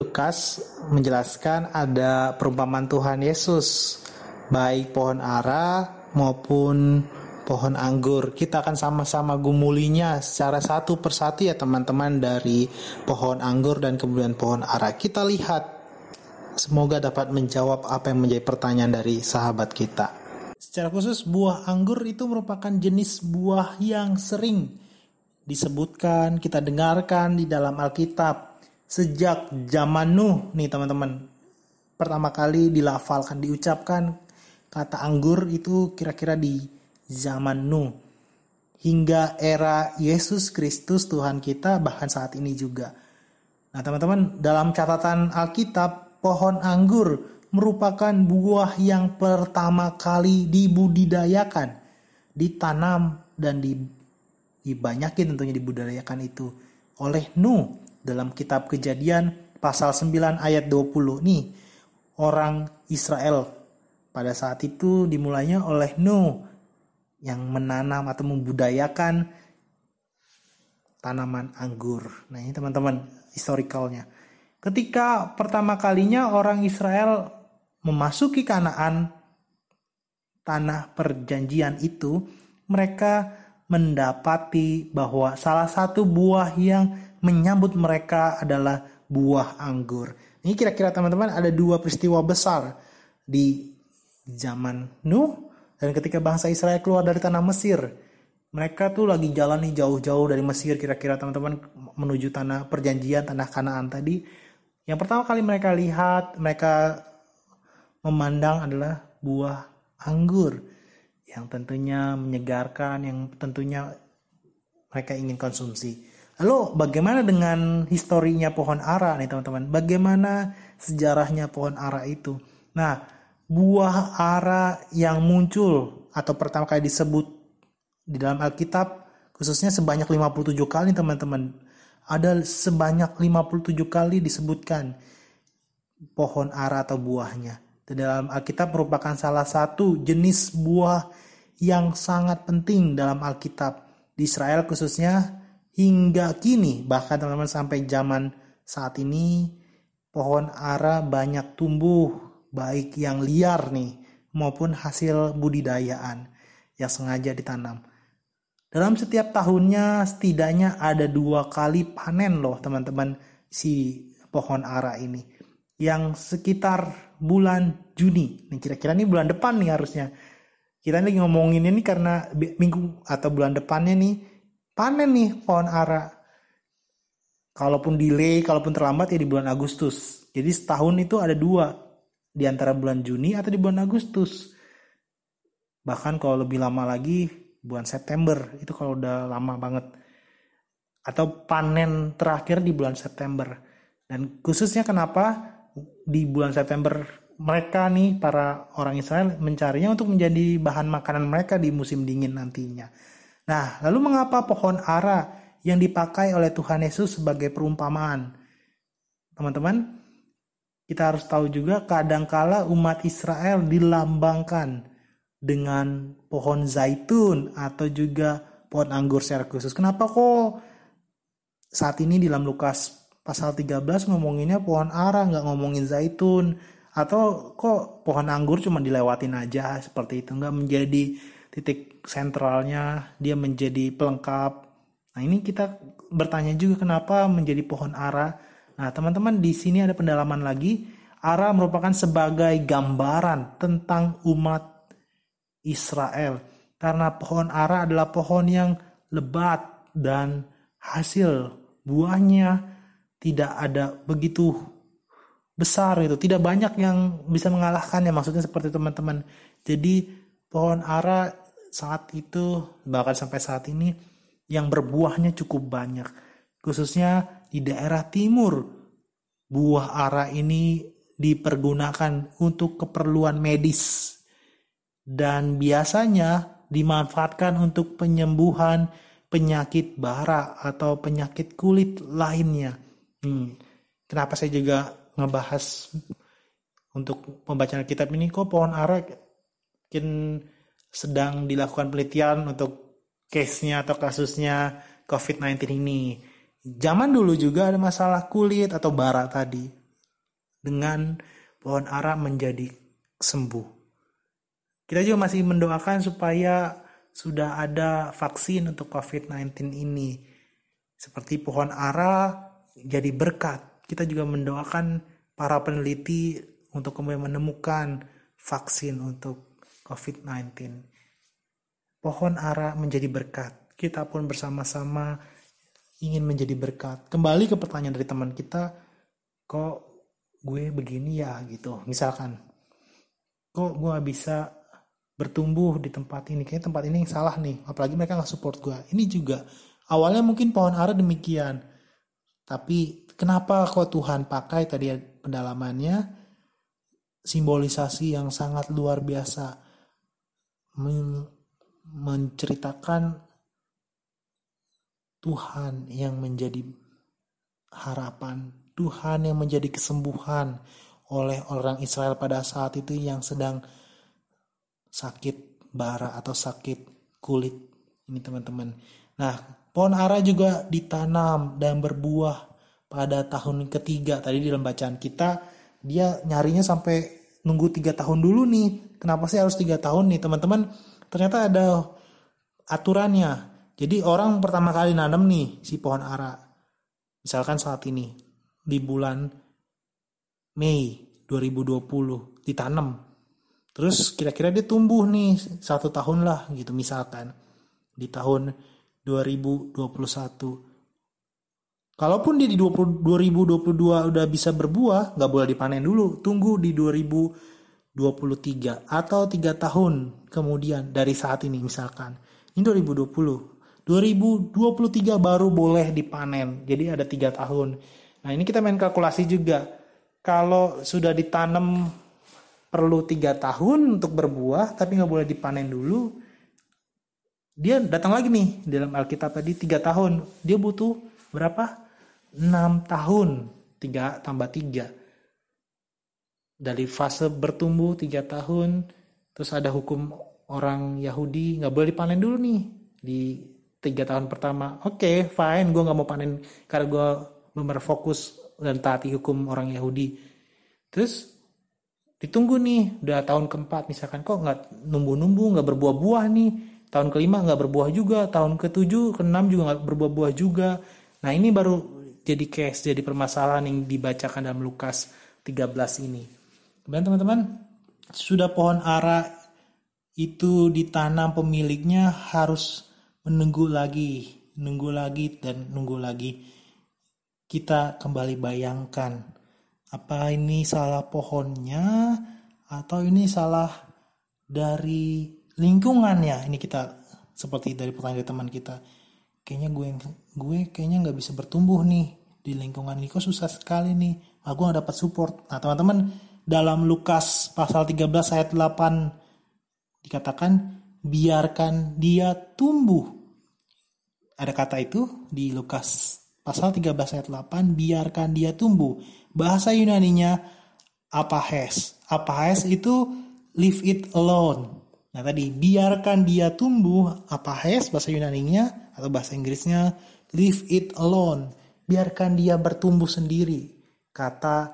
Lukas menjelaskan ada perumpamaan Tuhan Yesus, baik pohon ara maupun pohon anggur. Kita akan sama-sama gumulinya secara satu persatu ya teman-teman dari pohon anggur dan kemudian pohon ara. Kita lihat semoga dapat menjawab apa yang menjadi pertanyaan dari sahabat kita. Secara khusus buah anggur itu merupakan jenis buah yang sering disebutkan, kita dengarkan di dalam Alkitab sejak zaman Nuh nih teman-teman. Pertama kali dilafalkan, diucapkan kata anggur itu kira-kira di zaman Nuh hingga era Yesus Kristus Tuhan kita bahkan saat ini juga. Nah, teman-teman, dalam catatan Alkitab, pohon anggur merupakan buah yang pertama kali dibudidayakan, ditanam dan dibanyakin tentunya dibudidayakan itu oleh Nuh dalam kitab Kejadian pasal 9 ayat 20 nih. Orang Israel pada saat itu dimulainya oleh Nuh yang menanam atau membudayakan tanaman anggur. Nah ini teman-teman historicalnya. Ketika pertama kalinya orang Israel memasuki Kanaan, tanah perjanjian itu, mereka mendapati bahwa salah satu buah yang menyambut mereka adalah buah anggur. Ini kira-kira teman-teman ada dua peristiwa besar di zaman Nuh dan ketika bangsa Israel keluar dari tanah Mesir, mereka tuh lagi jalan nih jauh-jauh dari Mesir kira-kira teman-teman menuju tanah perjanjian, tanah Kanaan tadi. Yang pertama kali mereka lihat, mereka memandang adalah buah anggur yang tentunya menyegarkan, yang tentunya mereka ingin konsumsi. Lalu bagaimana dengan historinya pohon ara nih teman-teman? Bagaimana sejarahnya pohon ara itu? Nah, buah ara yang muncul atau pertama kali disebut di dalam Alkitab khususnya sebanyak 57 kali teman-teman. Ada sebanyak 57 kali disebutkan pohon ara atau buahnya. Di dalam Alkitab merupakan salah satu jenis buah yang sangat penting dalam Alkitab. Di Israel khususnya hingga kini bahkan teman-teman sampai zaman saat ini pohon ara banyak tumbuh baik yang liar nih maupun hasil budidayaan yang sengaja ditanam. Dalam setiap tahunnya setidaknya ada dua kali panen loh teman-teman si pohon ara ini. Yang sekitar bulan Juni. Nih kira-kira ini bulan depan nih harusnya. Kita lagi ngomongin ini karena minggu atau bulan depannya nih panen nih pohon ara. Kalaupun delay, kalaupun terlambat ya di bulan Agustus. Jadi setahun itu ada dua di antara bulan Juni atau di bulan Agustus. Bahkan kalau lebih lama lagi bulan September itu kalau udah lama banget. Atau panen terakhir di bulan September. Dan khususnya kenapa di bulan September mereka nih para orang Israel mencarinya untuk menjadi bahan makanan mereka di musim dingin nantinya. Nah, lalu mengapa pohon ara yang dipakai oleh Tuhan Yesus sebagai perumpamaan? Teman-teman, kita harus tahu juga kadangkala umat Israel dilambangkan dengan pohon zaitun atau juga pohon anggur secara khusus. Kenapa kok saat ini di dalam Lukas pasal 13 ngomonginnya pohon ara nggak ngomongin zaitun atau kok pohon anggur cuma dilewatin aja seperti itu nggak menjadi titik sentralnya dia menjadi pelengkap. Nah ini kita bertanya juga kenapa menjadi pohon ara. Nah teman-teman di sini ada pendalaman lagi. Ara merupakan sebagai gambaran tentang umat Israel. Karena pohon ara adalah pohon yang lebat dan hasil buahnya tidak ada begitu besar itu tidak banyak yang bisa mengalahkannya maksudnya seperti teman-teman jadi pohon ara saat itu bahkan sampai saat ini yang berbuahnya cukup banyak khususnya di daerah timur buah ara ini dipergunakan untuk keperluan medis dan biasanya dimanfaatkan untuk penyembuhan penyakit bara atau penyakit kulit lainnya. Hmm. Kenapa saya juga ngebahas untuk pembacaan kitab ini kok pohon ara mungkin sedang dilakukan penelitian untuk case-nya atau kasusnya COVID-19 ini. Zaman dulu juga ada masalah kulit atau bara tadi. Dengan pohon ara menjadi sembuh. Kita juga masih mendoakan supaya sudah ada vaksin untuk COVID-19 ini. Seperti pohon ara jadi berkat. Kita juga mendoakan para peneliti untuk kemudian menemukan vaksin untuk COVID-19. Pohon ara menjadi berkat. Kita pun bersama-sama ingin menjadi berkat. Kembali ke pertanyaan dari teman kita, kok gue begini ya gitu. Misalkan, kok gue bisa bertumbuh di tempat ini. Kayaknya tempat ini yang salah nih. Apalagi mereka nggak support gue. Ini juga awalnya mungkin pohon ara demikian. Tapi kenapa kok Tuhan pakai tadi pendalamannya simbolisasi yang sangat luar biasa men menceritakan Tuhan yang menjadi harapan, Tuhan yang menjadi kesembuhan oleh orang Israel pada saat itu yang sedang sakit bara atau sakit kulit. Ini teman-teman. Nah, pohon ara juga ditanam dan berbuah pada tahun ketiga. Tadi di dalam kita, dia nyarinya sampai nunggu tiga tahun dulu nih. Kenapa sih harus tiga tahun nih teman-teman? Ternyata ada aturannya. Jadi orang pertama kali nanam nih si pohon ara. Misalkan saat ini di bulan Mei 2020 ditanam. Terus kira-kira dia tumbuh nih satu tahun lah gitu misalkan di tahun 2021. Kalaupun dia di 20, 2022 udah bisa berbuah, nggak boleh dipanen dulu. Tunggu di 2023 atau tiga tahun kemudian dari saat ini misalkan. Ini 2020. 2023 baru boleh dipanen. Jadi ada tiga tahun. Nah ini kita main kalkulasi juga. Kalau sudah ditanam perlu tiga tahun untuk berbuah, tapi nggak boleh dipanen dulu. Dia datang lagi nih dalam Alkitab tadi tiga tahun. Dia butuh berapa? 6 tahun. tiga tambah tiga Dari fase bertumbuh tiga tahun. Terus ada hukum orang Yahudi nggak boleh dipanen dulu nih di tiga tahun pertama oke okay, fine gue nggak mau panen karena gue benar fokus dan taati hukum orang Yahudi. Terus ditunggu nih udah tahun keempat misalkan kok nggak numbu-numbu nggak berbuah-buah nih. Tahun kelima nggak berbuah juga tahun ketujuh keenam juga nggak berbuah-buah juga. Nah ini baru jadi case jadi permasalahan yang dibacakan dalam Lukas 13 ini. Kemudian teman-teman sudah pohon ara itu ditanam pemiliknya harus menunggu lagi, nunggu lagi dan nunggu lagi. Kita kembali bayangkan, apa ini salah pohonnya atau ini salah dari lingkungannya? Ini kita seperti dari pertanyaan teman kita. Kayaknya gue gue kayaknya nggak bisa bertumbuh nih di lingkungan ini kok susah sekali nih. Aku nggak dapat support. Nah teman-teman dalam Lukas pasal 13 ayat 8 dikatakan biarkan dia tumbuh ada kata itu di Lukas pasal 13 ayat 8, biarkan dia tumbuh. Bahasa Yunaninya apahes. Apahes itu leave it alone. Nah tadi biarkan dia tumbuh, apahes bahasa Yunaninya atau bahasa Inggrisnya leave it alone. Biarkan dia bertumbuh sendiri. Kata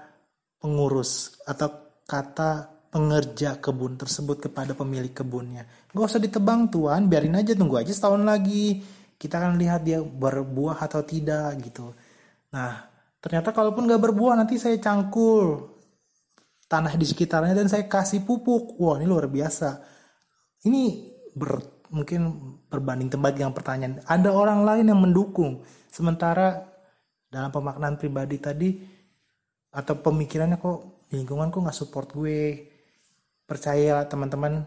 pengurus atau kata pengerja kebun tersebut kepada pemilik kebunnya. Gak usah ditebang tuan, biarin aja tunggu aja setahun lagi kita akan lihat dia berbuah atau tidak gitu. Nah, ternyata kalaupun gak berbuah nanti saya cangkul tanah di sekitarnya dan saya kasih pupuk. Wah, ini luar biasa. Ini ber, mungkin berbanding tempat yang pertanyaan. Ada orang lain yang mendukung. Sementara dalam pemaknaan pribadi tadi atau pemikirannya kok lingkungan kok nggak support gue. Percaya teman-teman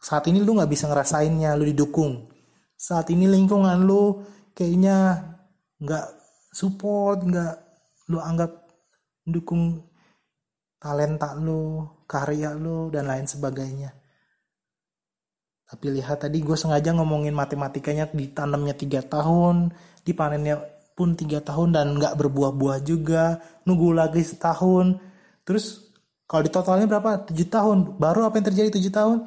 saat ini lu nggak bisa ngerasainnya, lu didukung saat ini lingkungan lu kayaknya nggak support nggak lu anggap dukung talenta lu karya lu dan lain sebagainya. Tapi lihat tadi gue sengaja ngomongin matematikanya ditanamnya tiga tahun dipanennya pun tiga tahun dan nggak berbuah-buah juga nunggu lagi setahun. Terus kalau di totalnya berapa? Tujuh tahun. Baru apa yang terjadi tujuh tahun?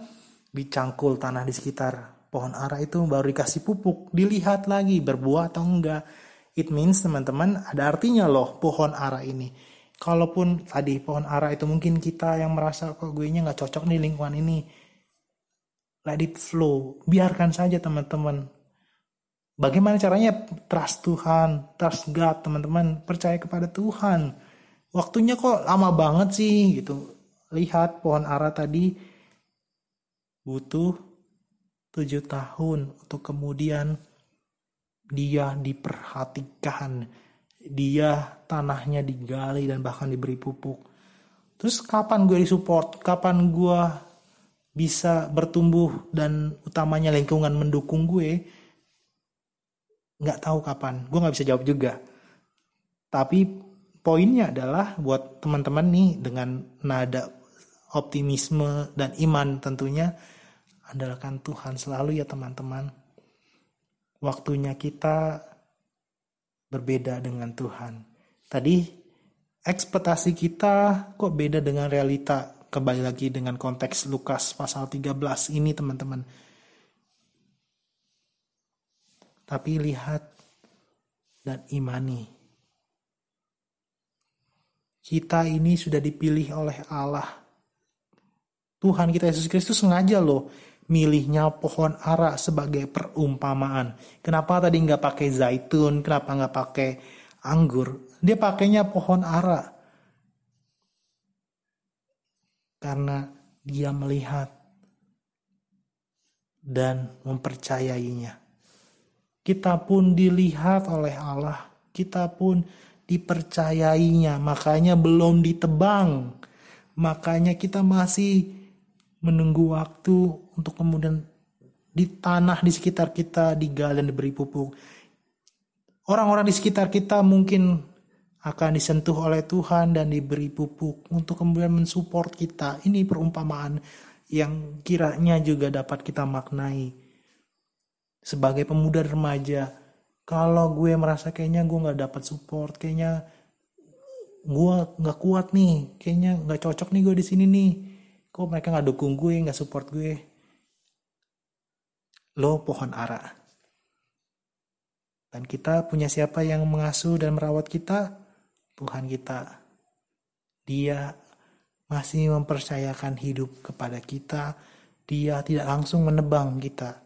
Dicangkul tanah di sekitar pohon ara itu baru dikasih pupuk, dilihat lagi berbuah atau enggak. It means teman-teman ada artinya loh pohon ara ini. Kalaupun tadi pohon ara itu mungkin kita yang merasa kok gue nya nggak cocok nih lingkungan ini. Let it flow, biarkan saja teman-teman. Bagaimana caranya trust Tuhan, trust God teman-teman, percaya kepada Tuhan. Waktunya kok lama banget sih gitu. Lihat pohon ara tadi butuh tujuh tahun untuk kemudian dia diperhatikan, dia tanahnya digali dan bahkan diberi pupuk. Terus kapan gue disupport? Kapan gue bisa bertumbuh dan utamanya lingkungan mendukung gue? Nggak tahu kapan. Gue nggak bisa jawab juga. Tapi poinnya adalah buat teman-teman nih dengan nada optimisme dan iman tentunya andalkan Tuhan selalu ya teman-teman. Waktunya kita berbeda dengan Tuhan. Tadi ekspektasi kita kok beda dengan realita. Kembali lagi dengan konteks Lukas pasal 13 ini teman-teman. Tapi lihat dan imani. Kita ini sudah dipilih oleh Allah. Tuhan kita Yesus Kristus sengaja loh milihnya pohon ara sebagai perumpamaan. Kenapa tadi nggak pakai zaitun? Kenapa nggak pakai anggur? Dia pakainya pohon ara. Karena dia melihat dan mempercayainya. Kita pun dilihat oleh Allah. Kita pun dipercayainya. Makanya belum ditebang. Makanya kita masih menunggu waktu untuk kemudian di tanah di sekitar kita digali dan diberi pupuk. Orang-orang di sekitar kita mungkin akan disentuh oleh Tuhan dan diberi pupuk untuk kemudian mensupport kita. Ini perumpamaan yang kiranya juga dapat kita maknai. Sebagai pemuda remaja, kalau gue merasa kayaknya gue nggak dapat support, kayaknya gue nggak kuat nih, kayaknya nggak cocok nih gue di sini nih. Kok mereka nggak dukung gue, nggak support gue? Lo pohon ara. Dan kita punya siapa yang mengasuh dan merawat kita? Tuhan kita. Dia masih mempercayakan hidup kepada kita. Dia tidak langsung menebang kita.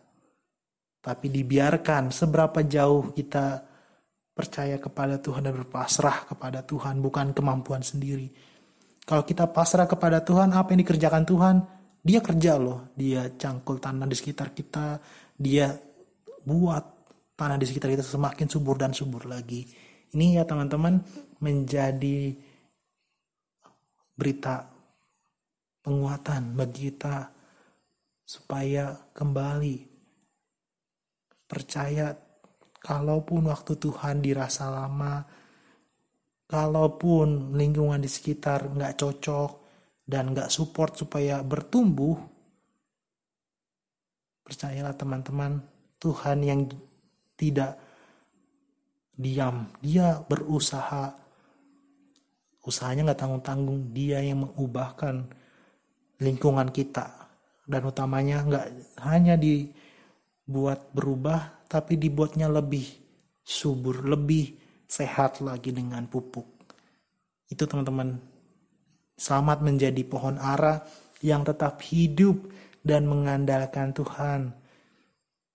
Tapi dibiarkan seberapa jauh kita percaya kepada Tuhan dan berpasrah kepada Tuhan, bukan kemampuan sendiri. Kalau kita pasrah kepada Tuhan, apa yang dikerjakan Tuhan? Dia kerja loh, dia cangkul tanah di sekitar kita, dia buat tanah di sekitar kita semakin subur dan subur lagi. Ini ya teman-teman menjadi berita penguatan bagi kita supaya kembali percaya kalaupun waktu Tuhan dirasa lama, kalaupun lingkungan di sekitar nggak cocok dan nggak support supaya bertumbuh, percayalah teman-teman Tuhan yang tidak diam. Dia berusaha. Usahanya nggak tanggung-tanggung. Dia yang mengubahkan lingkungan kita. Dan utamanya nggak hanya dibuat berubah, tapi dibuatnya lebih subur, lebih sehat lagi dengan pupuk. Itu teman-teman. Selamat menjadi pohon ara yang tetap hidup dan mengandalkan Tuhan.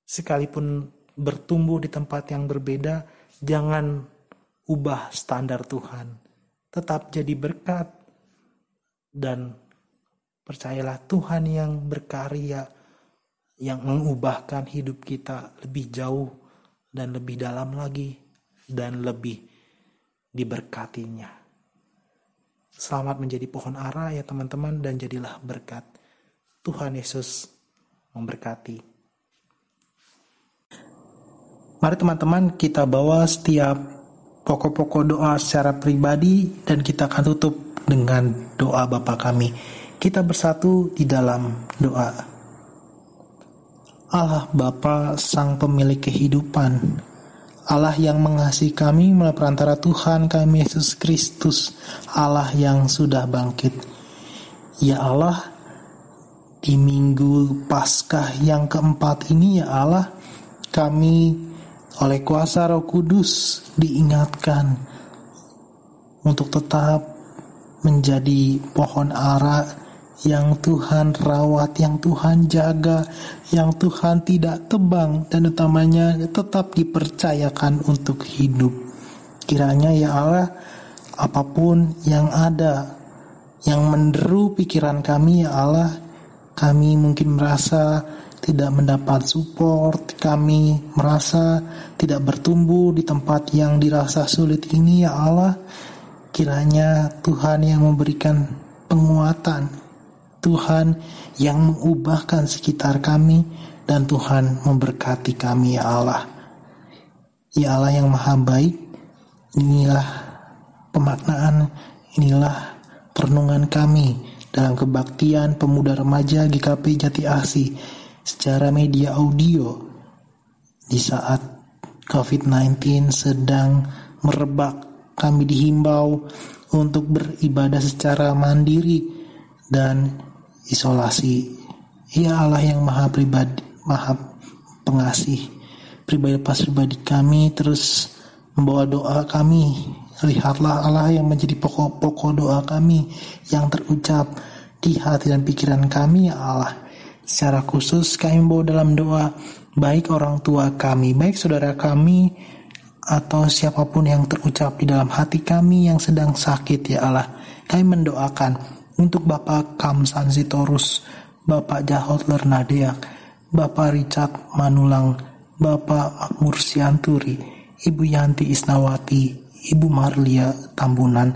Sekalipun bertumbuh di tempat yang berbeda, jangan ubah standar Tuhan. Tetap jadi berkat dan percayalah Tuhan yang berkarya yang mengubahkan hidup kita lebih jauh dan lebih dalam lagi dan lebih diberkatinya. Selamat menjadi pohon ara ya teman-teman dan jadilah berkat. Tuhan Yesus memberkati. Mari teman-teman kita bawa setiap pokok-pokok doa secara pribadi dan kita akan tutup dengan doa Bapa kami. Kita bersatu di dalam doa. Allah Bapa Sang Pemilik Kehidupan, Allah yang mengasihi kami melalui perantara Tuhan kami Yesus Kristus, Allah yang sudah bangkit. Ya Allah, di minggu Paskah yang keempat ini ya Allah, kami oleh kuasa Roh Kudus diingatkan untuk tetap menjadi pohon ara yang Tuhan rawat, yang Tuhan jaga, yang Tuhan tidak tebang dan utamanya tetap dipercayakan untuk hidup. Kiranya ya Allah, apa pun yang ada yang menderu pikiran kami ya Allah, kami mungkin merasa tidak mendapat support, kami merasa tidak bertumbuh di tempat yang dirasa sulit ini ya Allah. Kiranya Tuhan yang memberikan penguatan, Tuhan yang mengubahkan sekitar kami dan Tuhan memberkati kami ya Allah. Ya Allah yang maha baik, inilah pemaknaan, inilah perenungan kami dalam kebaktian pemuda remaja GKP Jati Asih secara media audio di saat COVID-19 sedang merebak. Kami dihimbau untuk beribadah secara mandiri dan isolasi. Ya Allah yang maha pribadi, maha pengasih. Pribadi pas pribadi kami terus membawa doa kami. Lihatlah Allah yang menjadi pokok-pokok doa kami yang terucap di hati dan pikiran kami ya Allah Secara khusus kami bawa dalam doa baik orang tua kami, baik saudara kami, atau siapa pun yang terucap di dalam hati kami yang sedang sakit ya Allah. Kami mendoakan untuk Bapak Kamsan Sitorus, Bapak Jahot Lernadeak, Bapak Richard Manulang, Bapak Makmur Ibu Yanti Isnawati, Ibu Marlia Tambunan,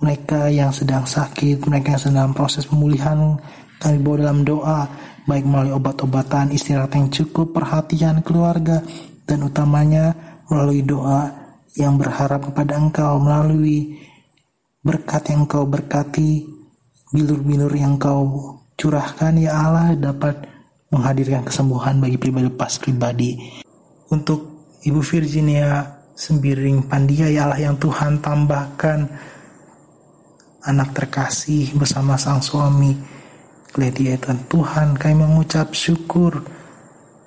mereka yang sedang sakit, mereka yang sedang proses pemulihan Kami bawa dalam doa, baik melalui obat-obatan, istirahat yang cukup, perhatian keluarga, dan utamanya melalui doa yang berharap kepada Engkau melalui berkat yang Engkau berkati, bilur-bilur yang Engkau curahkan ya Allah dapat menghadirkan kesembuhan bagi pribadi lepas pribadi. Untuk Ibu Virginia Sembiring Pandia ya Allah yang Tuhan tambahkan. Anak terkasih bersama sang suami. Lady Ethan Tuhan kami mengucap syukur.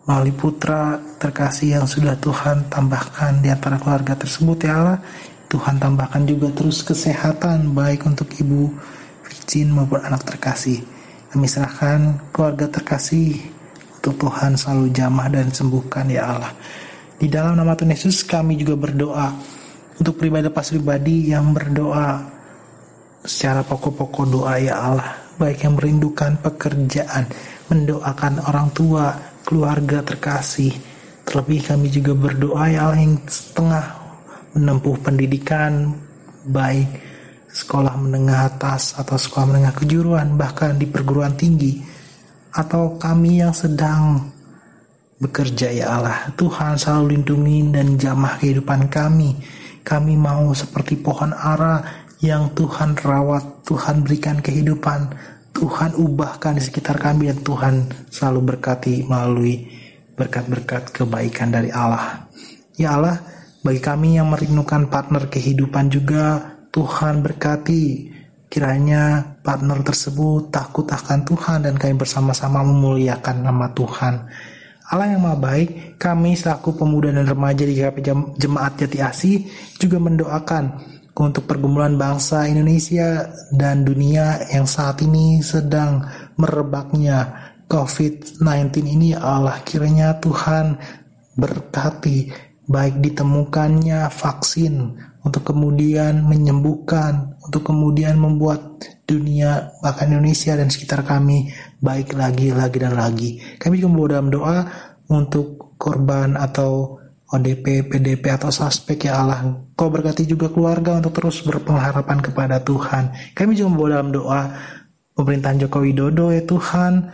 Melalui putra terkasih yang sudah Tuhan tambahkan di antara keluarga tersebut ya Allah. Tuhan tambahkan juga terus kesehatan baik untuk ibu Virgin maupun anak terkasih. Kami serahkan keluarga terkasih untuk Tuhan selalu jamah dan sembuhkan ya Allah di dalam nama Tuhan Yesus kami juga berdoa untuk pribadi pas pribadi yang berdoa secara pokok-pokok doa ya Allah. Baik yang merindukan pekerjaan mendoakan orang tua keluarga terkasih. Terlebih kami juga berdoa ya Allah yang setengah menempuh pendidikan baik sekolah menengah atas atau sekolah menengah kejuruan bahkan di perguruan tinggi. Atau kami yang sedang bekerja ya Allah Tuhan selalu lindungi dan jamah kehidupan kami kami mau seperti pohon ara yang Tuhan rawat, Tuhan berikan kehidupan, Tuhan ubahkan di sekitar kami dan Tuhan selalu berkati melalui berkat-berkat kebaikan dari Allah. Ya Allah, bagi kami yang merindukan partner kehidupan juga Tuhan berkati kiranya partner tersebut takut akan Tuhan dan kami bersama-sama memuliakan nama Tuhan. Allah yang maha baik, kami selaku pemuda dan remaja di Jemaat Jati Asih juga mendoakan untuk pergumulan bangsa Indonesia dan dunia yang saat ini sedang merebaknya COVID-19 ini. Allah kiranya Tuhan berkati baik ditemukannya vaksin untuk kemudian menyembuhkan untuk kemudian membuat dunia bahkan Indonesia dan sekitar kami baik lagi lagi dan lagi kami juga membawa dalam doa untuk korban atau ODP, PDP atau suspek ya Allah. Kau berkati juga keluarga untuk terus berpengharapan kepada Tuhan. Kami juga membawa dalam doa pemerintahan Joko Widodo ya Tuhan.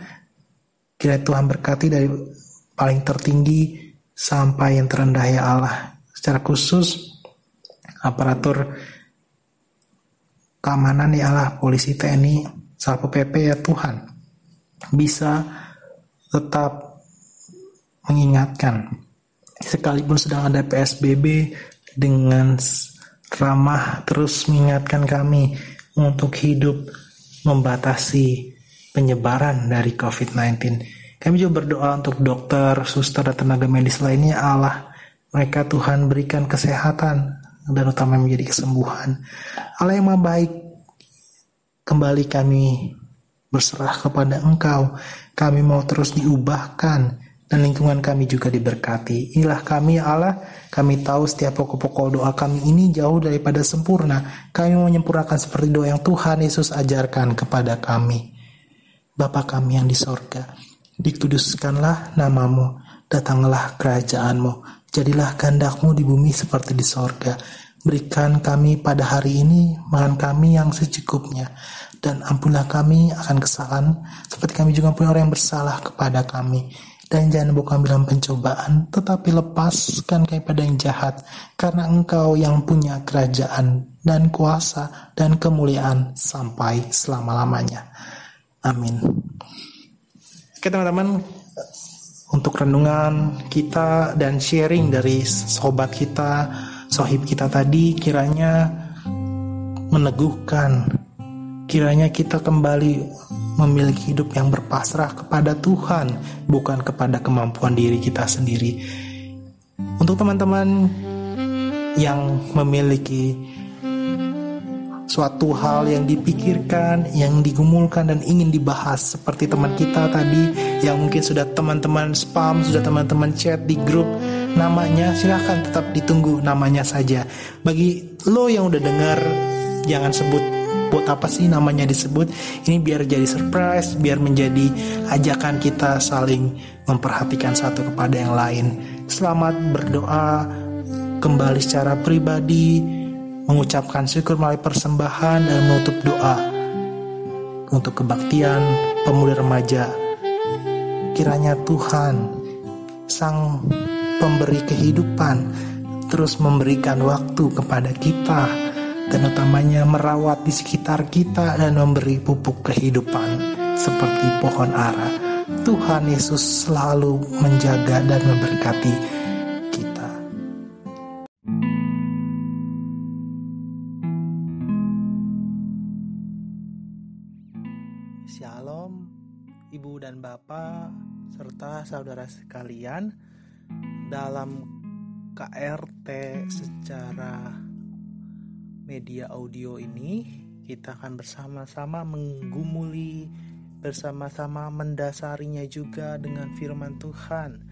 Kira Tuhan berkati dari paling tertinggi sampai yang terendah ya Allah. Secara khusus aparatur keamanan ya Allah, polisi TNI, Satpol PP ya Tuhan bisa tetap mengingatkan sekalipun sedang ada PSBB dengan ramah terus mengingatkan kami untuk hidup membatasi penyebaran dari COVID-19. Kami juga berdoa untuk dokter, suster, dan tenaga medis lainnya Allah. Mereka Tuhan berikan kesehatan dan utama menjadi kesembuhan. Allah yang maha baik, kembali kami berserah kepada Engkau. Kami mau terus diubahkan dan lingkungan kami juga diberkati. Inilah kami ya Allah, kami tahu setiap pokok-pokok doa kami ini jauh daripada sempurna. Kami mau menyempurnakan seperti doa yang Tuhan Yesus ajarkan kepada kami. Bapa kami yang di sorga, dikuduskanlah namamu, datanglah kerajaanmu, jadilah kehendakmu di bumi seperti di sorga. Berikan kami pada hari ini makan kami yang secukupnya, dan ampunlah kami akan kesalahan, seperti kami juga punya orang yang bersalah kepada kami dan jangan buka dalam pencobaan, tetapi lepaskan kepada yang jahat, karena engkau yang punya kerajaan dan kuasa dan kemuliaan sampai selama-lamanya. Amin. Oke teman-teman, untuk renungan kita dan sharing dari sobat kita, sohib kita tadi kiranya meneguhkan, kiranya kita kembali memiliki hidup yang berpasrah kepada Tuhan, bukan kepada kemampuan diri kita sendiri. Untuk teman-teman yang memiliki suatu hal yang dipikirkan, yang digumulkan dan ingin dibahas seperti teman kita tadi yang mungkin sudah teman-teman spam, sudah teman-teman chat di grup namanya. Silahkan tetap ditunggu namanya saja. Bagi lo yang udah dengar jangan sebut buat apa sih namanya disebut. Ini biar jadi surprise biar menjadi ajakan kita saling memperhatikan satu kepada yang lain. Selamat berdoa kembali secara pribadi mengucapkan syukur melalui persembahan dan menutup doa untuk kebaktian pemuda remaja. Kiranya Tuhan, Sang Pemberi kehidupan, terus memberikan waktu kepada kita, dan utamanya merawat di sekitar kita dan memberi pupuk kehidupan seperti pohon ara. Tuhan Yesus selalu menjaga dan memberkati Bapak, serta saudara sekalian, dalam KRT secara media audio ini, kita akan bersama-sama menggumuli bersama-sama mendasarinya juga dengan firman Tuhan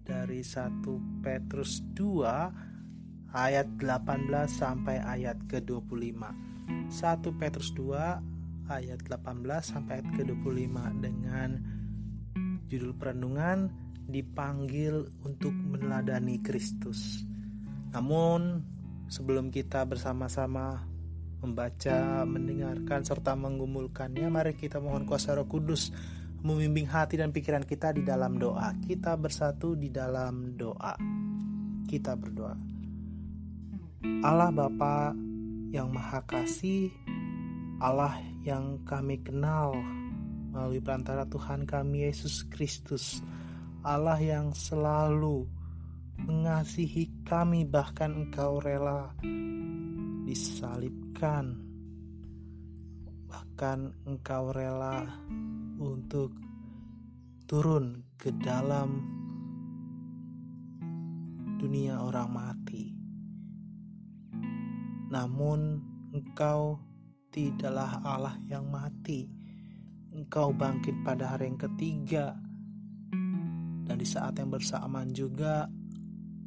dari 1 Petrus 2 ayat 18 sampai ayat ke-25. 1 Petrus 2 ayat 18 sampai ayat ke-25 dengan judul perenungan dipanggil untuk meneladani Kristus. Namun sebelum kita bersama-sama membaca, mendengarkan, serta menggumulkannya. Mari kita mohon kuasa roh kudus membimbing hati dan pikiran kita di dalam doa. Kita bersatu di dalam doa. Kita berdoa. Allah Bapa yang Maha Kasih, Allah yang kami kenal melalui perantara Tuhan kami Yesus Kristus, Allah yang selalu mengasihi kami bahkan Engkau rela disalibkan. Bahkan engkau rela untuk turun ke dalam dunia orang mati. Namun engkau tidaklah Allah yang mati engkau bangkit pada hari yang ketiga. Dan di saat yang bersamaan juga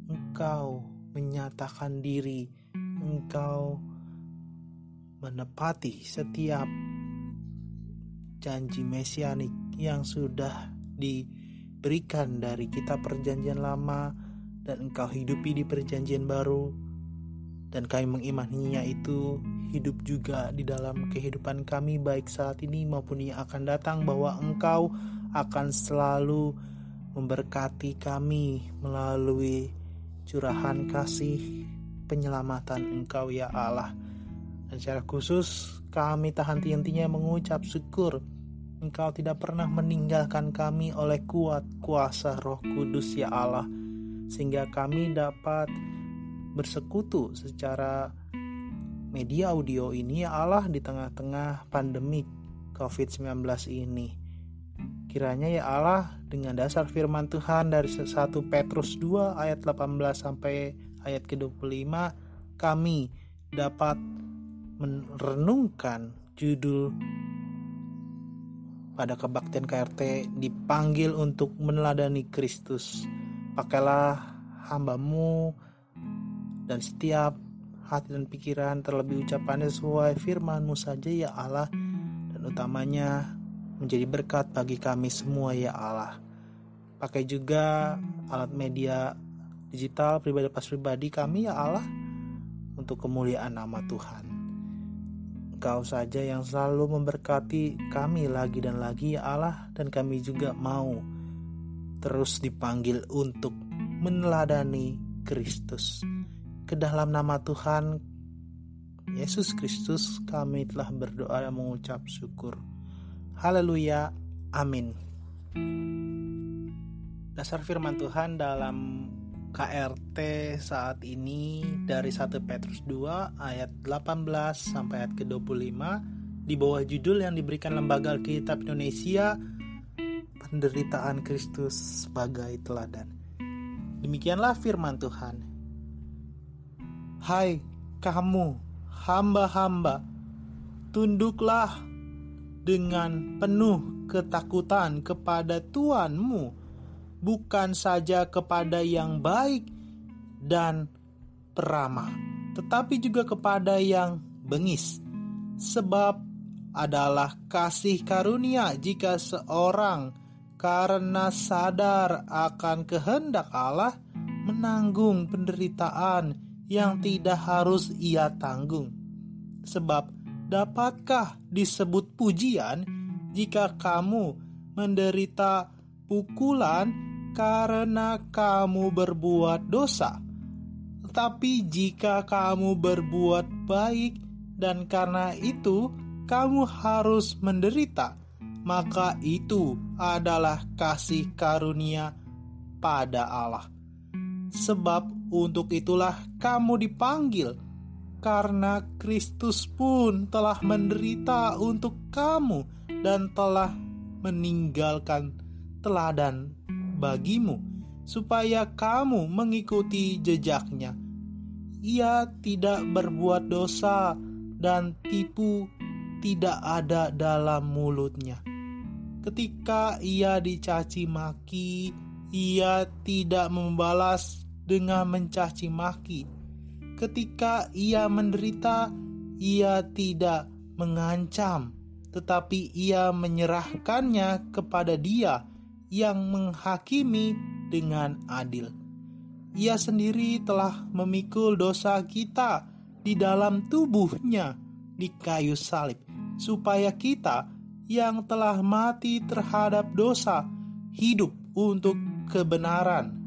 engkau menyatakan diri. Engkau menepati setiap janji mesianik yang sudah diberikan dari kita perjanjian lama. Dan engkau hidupi di perjanjian baru. Dan kami mengimaninya itu hidup juga di dalam kehidupan kami baik saat ini maupun yang akan datang bahwa engkau akan selalu memberkati kami melalui curahan kasih penyelamatan Engkau ya Allah. Dan secara khusus kami tak henti-hentinya mengucap syukur Engkau tidak pernah meninggalkan kami oleh kuat kuasa roh kudus ya Allah Sehingga kami dapat bersekutu secara media audio ini Allah di tengah-tengah pandemi COVID-19 ini Kiranya ya Allah dengan dasar firman Tuhan dari 1 Petrus 2 ayat 18 sampai ayat ke-25 kami dapat merenungkan judul pada kebaktian KRT dipanggil untuk meneladani Kristus. Pakailah hambamu dan setiap hati dan pikiran terlebih ucapannya sesuai firmanmu saja ya Allah dan utamanya menjadi berkat bagi kami semua ya Allah. Pakai juga alat media digital pribadi pas pribadi kami ya Allah untuk kemuliaan nama Tuhan. Engkau saja yang selalu memberkati kami lagi dan lagi ya Allah dan kami juga mau terus dipanggil untuk meneladani Kristus. Ke dalam nama Tuhan Yesus Kristus kami telah berdoa dan mengucap syukur. Haleluya. Amin. Dasar firman Tuhan dalam KRT saat ini dari 1 Petrus 2 ayat 18 sampai ayat ke-25 di bawah judul yang diberikan Lembaga Alkitab Indonesia Penderitaan Kristus sebagai teladan. Demikianlah firman Tuhan. Hai kamu hamba-hamba, tunduklah dengan penuh ketakutan kepada Tuhanmu bukan saja kepada yang baik dan peramah, tetapi juga kepada yang bengis. Sebab adalah kasih karunia jika seorang karena sadar akan kehendak Allah menanggung penderitaan yang tidak harus ia tanggung. Sebab dapatkah disebut pujian jika kamu menderita pukulan karena kamu berbuat dosa? Tetapi jika kamu berbuat baik dan karena itu kamu harus menderita, maka itu adalah kasih karunia pada Allah. Sebab untuk itulah kamu dipanggil karena Kristus pun telah menderita untuk kamu dan telah meninggalkan teladan bagimu, supaya kamu mengikuti jejaknya. Ia tidak berbuat dosa dan tipu tidak ada dalam mulutnya. Ketika ia dicaci maki, ia tidak membalas dengan mencaci maki ketika ia menderita, ia tidak mengancam, tetapi ia menyerahkannya kepada Dia yang menghakimi dengan adil. Ia sendiri telah memikul dosa kita di dalam tubuhnya di kayu salib, supaya kita yang telah mati terhadap dosa hidup untuk kebenaran.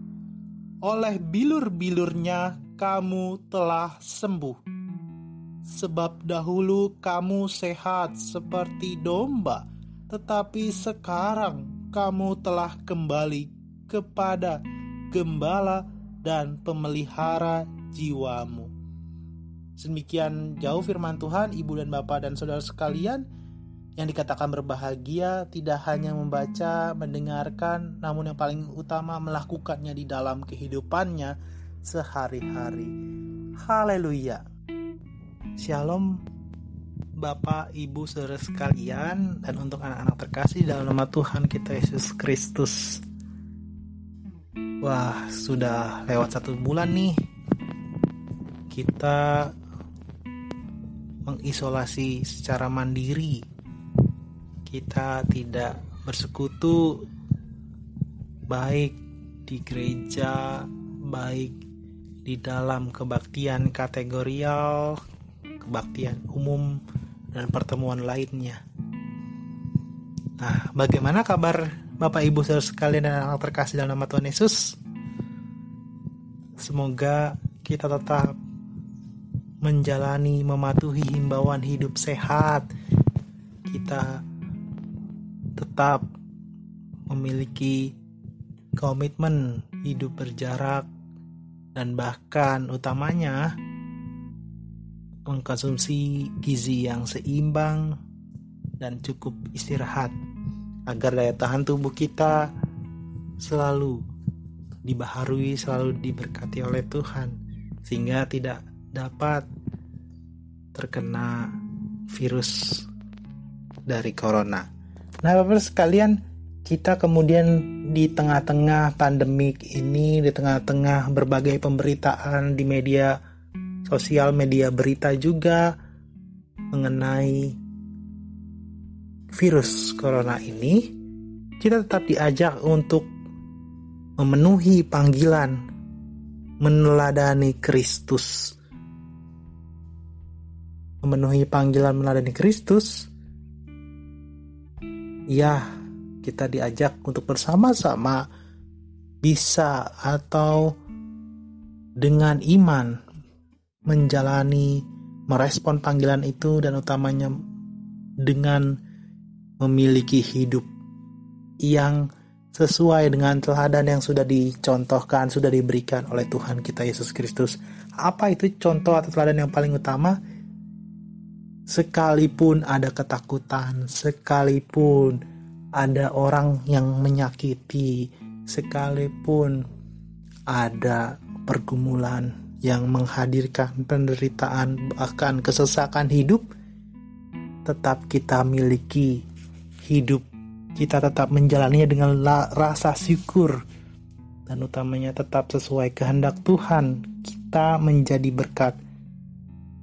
Oleh bilur-bilurnya kamu telah sembuh. Sebab dahulu kamu sehat seperti domba, tetapi sekarang kamu telah kembali kepada gembala dan pemelihara jiwamu. Demikian jauh firman Tuhan, Ibu dan Bapak dan Saudara sekalian, yang dikatakan berbahagia tidak hanya membaca, mendengarkan, namun yang paling utama melakukannya di dalam kehidupannya sehari-hari. Haleluya. Shalom Bapak, Ibu, Saudara sekalian dan untuk anak-anak terkasih dalam nama Tuhan kita Yesus Kristus. Wah, sudah lewat satu bulan nih. Kita mengisolasi secara mandiri. Kita tidak bersekutu baik di gereja, baik di dalam kebaktian kategorial, kebaktian umum, dan pertemuan lainnya. Nah, bagaimana kabar Bapak Ibu saudara sekalian dan anak terkasih dalam nama Tuhan Yesus? Semoga kita tetap menjalani, mematuhi himbauan hidup sehat. Kita tetap memiliki komitmen hidup berjarak dan bahkan utamanya mengkonsumsi gizi yang seimbang dan cukup istirahat agar daya tahan tubuh kita selalu dibaharui, selalu diberkati oleh Tuhan sehingga tidak dapat terkena virus dari corona. Nah, Bapak sekalian, kita kemudian di tengah-tengah pandemik ini, di tengah-tengah berbagai pemberitaan di media sosial, media berita juga mengenai virus corona ini, kita tetap diajak untuk memenuhi panggilan meneladani Kristus. Memenuhi panggilan meneladani Kristus, ya kita diajak untuk bersama-sama bisa atau dengan iman menjalani merespon panggilan itu dan utamanya dengan memiliki hidup yang sesuai dengan teladan yang sudah dicontohkan, sudah diberikan oleh Tuhan kita Yesus Kristus. Apa itu contoh atau teladan yang paling utama? Sekalipun ada ketakutan, sekalipun ada orang yang menyakiti, sekalipun ada pergumulan yang menghadirkan penderitaan, bahkan kesesakan hidup, tetap kita miliki hidup. Kita tetap menjalaninya dengan rasa syukur, dan utamanya tetap sesuai kehendak Tuhan. Kita menjadi berkat,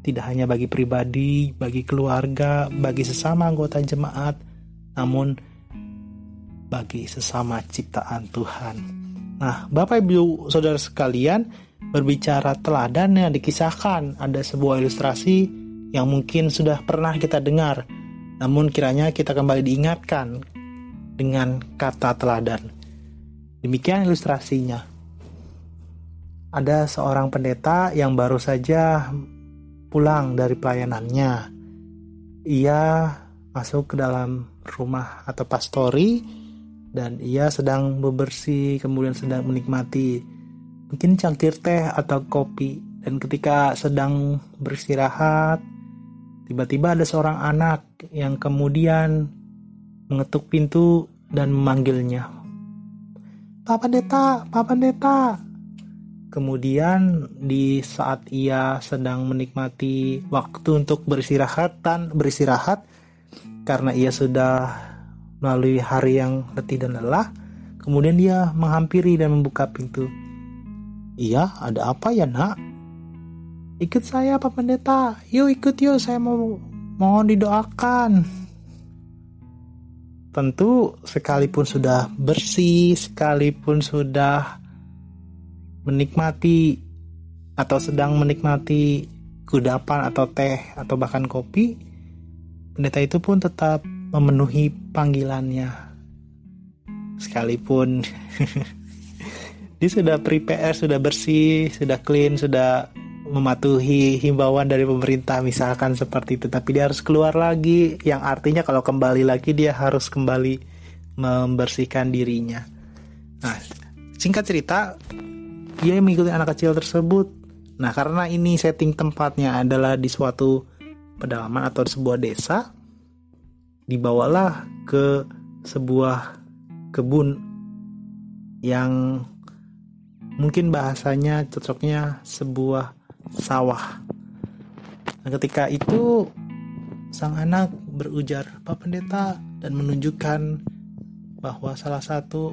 tidak hanya bagi pribadi, bagi keluarga, bagi sesama anggota jemaat, namun bagi sesama ciptaan Tuhan. Nah, Bapak Ibu Saudara sekalian, berbicara teladan yang dikisahkan, ada sebuah ilustrasi yang mungkin sudah pernah kita dengar, namun kiranya kita kembali diingatkan dengan kata teladan. Demikian ilustrasinya. Ada seorang pendeta yang baru saja pulang dari pelayanannya. Ia masuk ke dalam rumah atau pastori dan ia sedang bebersih kemudian sedang menikmati mungkin cangkir teh atau kopi dan ketika sedang beristirahat tiba-tiba ada seorang anak yang kemudian mengetuk pintu dan memanggilnya Pak Pendeta, Pak Pendeta. Kemudian di saat ia sedang menikmati waktu untuk beristirahat dan beristirahat karena ia sudah melalui hari yang letih dan lelah, kemudian dia menghampiri dan membuka pintu. Iya, ada apa ya nak? Ikut saya Pak Pendeta, yuk ikut yuk, saya mau mohon didoakan. Tentu sekalipun sudah bersih, sekalipun sudah menikmati atau sedang menikmati kudapan atau teh atau bahkan kopi, pendeta itu pun tetap memenuhi panggilannya. Sekalipun dia sudah prepare, sudah bersih, sudah clean, sudah mematuhi himbauan dari pemerintah misalkan seperti itu tapi dia harus keluar lagi yang artinya kalau kembali lagi dia harus kembali membersihkan dirinya nah singkat cerita dia mengikuti anak kecil tersebut nah karena ini setting tempatnya adalah di suatu pedalaman atau sebuah desa dibawalah ke sebuah kebun yang mungkin bahasanya cocoknya sebuah sawah. Nah, ketika itu sang anak berujar Pak Pendeta dan menunjukkan bahwa salah satu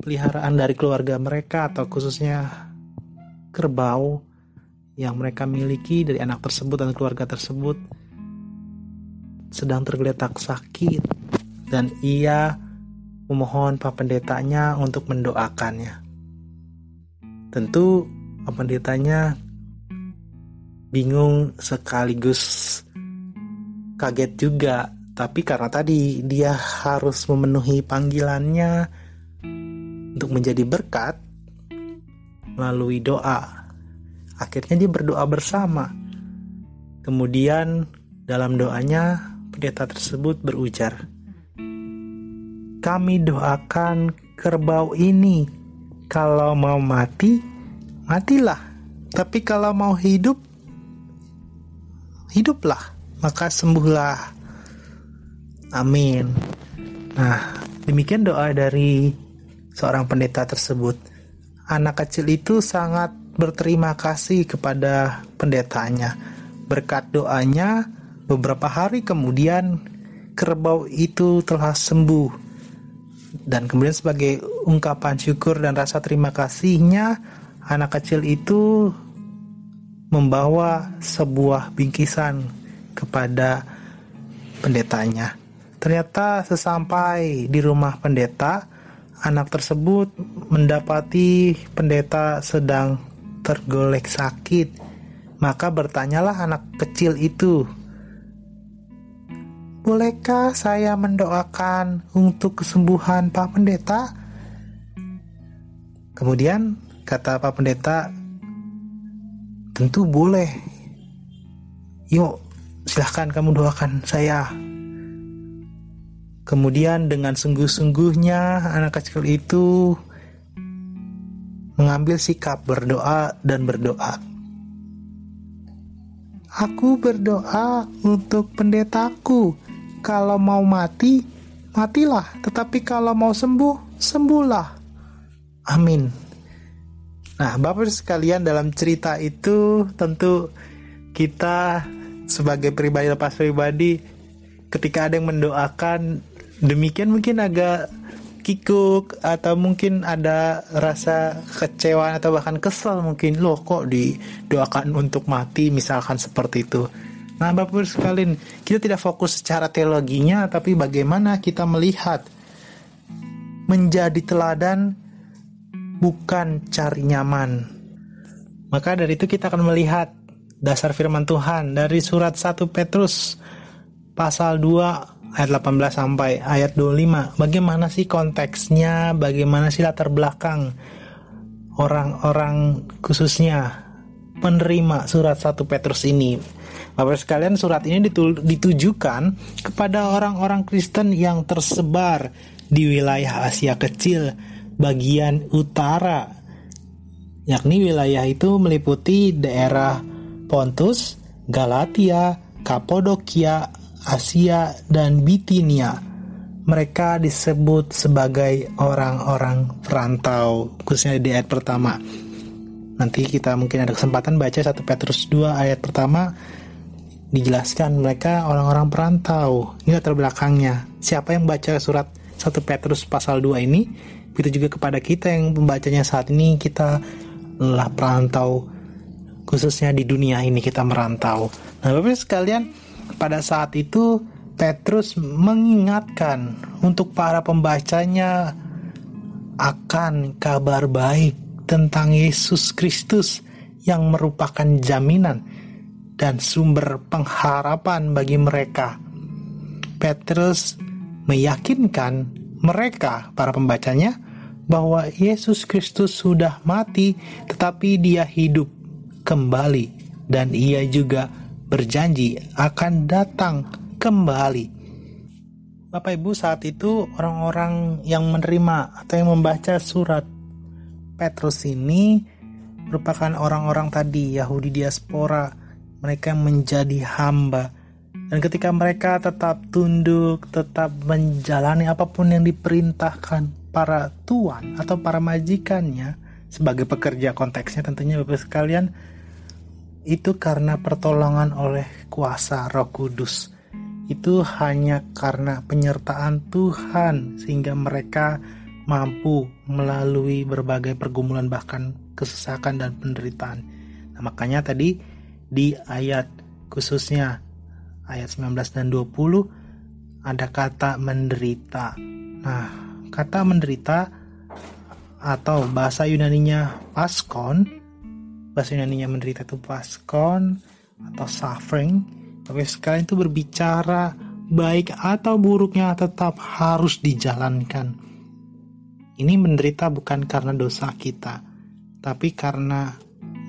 peliharaan dari keluarga mereka atau khususnya kerbau yang mereka miliki dari anak tersebut dan keluarga tersebut sedang tergeletak sakit dan ia memohon Pak Pendetanya untuk mendoakannya. Tentu Pak Pendetanya bingung sekaligus kaget juga tapi karena tadi dia harus memenuhi panggilannya untuk menjadi berkat melalui doa. Akhirnya dia berdoa bersama. Kemudian dalam doanya pendeta tersebut berujar, "Kami doakan kerbau ini, kalau mau mati, matilah, tapi kalau mau hidup, hiduplah, maka sembuhlah." Amin. Nah, demikian doa dari seorang pendeta tersebut. Anak kecil itu sangat berterima kasih kepada pendetanya. Berkat doanya, Beberapa hari kemudian kerbau itu telah sembuh dan kemudian sebagai ungkapan syukur dan rasa terima kasihnya anak kecil itu membawa sebuah bingkisan kepada pendetanya. Ternyata sesampai di rumah pendeta, anak tersebut mendapati pendeta sedang tergolek sakit. Maka bertanyalah anak kecil itu Bolehkah saya mendoakan untuk kesembuhan Pak Pendeta? Kemudian kata Pak Pendeta, tentu boleh. Yuk, silahkan kamu doakan saya. Kemudian dengan sungguh-sungguhnya anak kecil itu mengambil sikap berdoa dan berdoa. Aku berdoa untuk pendetaku kalau mau mati, matilah. Tetapi kalau mau sembuh, sembuhlah. Amin. Nah, Bapak sekalian dalam cerita itu tentu kita sebagai pribadi lepas pribadi ketika ada yang mendoakan demikian mungkin agak kikuk atau mungkin ada rasa kecewa atau bahkan kesel mungkin loh kok didoakan untuk mati misalkan seperti itu. Nah, Bapak Ibu sekalian, kita tidak fokus secara teologinya, tapi bagaimana kita melihat menjadi teladan bukan cari nyaman. Maka dari itu kita akan melihat dasar firman Tuhan dari surat 1 Petrus pasal 2 ayat 18 sampai ayat 25. Bagaimana sih konteksnya? Bagaimana sih latar belakang orang-orang khususnya penerima surat 1 Petrus ini? Bapak sekalian, surat ini ditujukan kepada orang-orang Kristen yang tersebar di wilayah Asia Kecil bagian utara, yakni wilayah itu meliputi daerah Pontus, Galatia, Kapodokia, Asia, dan Bitinia. Mereka disebut sebagai orang-orang perantau, khususnya di ayat pertama. Nanti kita mungkin ada kesempatan baca 1 Petrus 2 ayat pertama dijelaskan mereka orang-orang perantau. Ini latar belakangnya. Siapa yang baca surat 1 Petrus pasal 2 ini, begitu juga kepada kita yang membacanya saat ini, kita lah perantau, khususnya di dunia ini kita merantau. Nah, Bapak sekalian, pada saat itu Petrus mengingatkan untuk para pembacanya akan kabar baik tentang Yesus Kristus yang merupakan jaminan dan sumber pengharapan bagi mereka. Petrus meyakinkan mereka, para pembacanya, bahwa Yesus Kristus sudah mati, tetapi Dia hidup kembali, dan Ia juga berjanji akan datang kembali. Bapak Ibu, saat itu orang-orang yang menerima atau yang membaca surat Petrus ini merupakan orang-orang tadi Yahudi diaspora mereka menjadi hamba. Dan ketika mereka tetap tunduk, tetap menjalani apa pun yang diperintahkan para tuan atau para majikannya sebagai pekerja konteksnya tentunya Bapak sekalian itu karena pertolongan oleh kuasa Roh Kudus. Itu hanya karena penyertaan Tuhan sehingga mereka mampu melalui berbagai pergumulan bahkan kesesakan dan penderitaan. Nah, makanya tadi di ayat khususnya ayat 19 dan 20 ada kata menderita. Nah, kata menderita atau bahasa Yunaninya paskon, bahasa Yunaninya menderita itu paskon atau suffering. Tapi sekalian itu berbicara baik atau buruknya tetap harus dijalankan. Ini menderita bukan karena dosa kita, tapi karena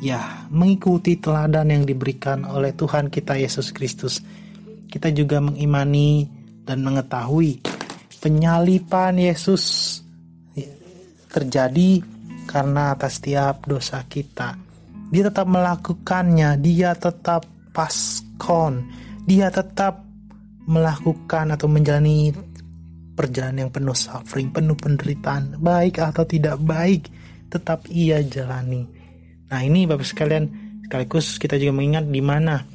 ya mengikuti teladan yang diberikan oleh Tuhan kita Yesus Kristus. Kita juga mengimani dan mengetahui penyalipan Yesus terjadi karena atas setiap dosa kita. Dia tetap melakukannya, dia tetap paskon, dia tetap melakukan atau menjalani perjalanan yang penuh suffering, penuh penderitaan, baik atau tidak baik, tetap ia jalani. Nah ini Bapak sekalian, sekaligus kita juga mengingat di mana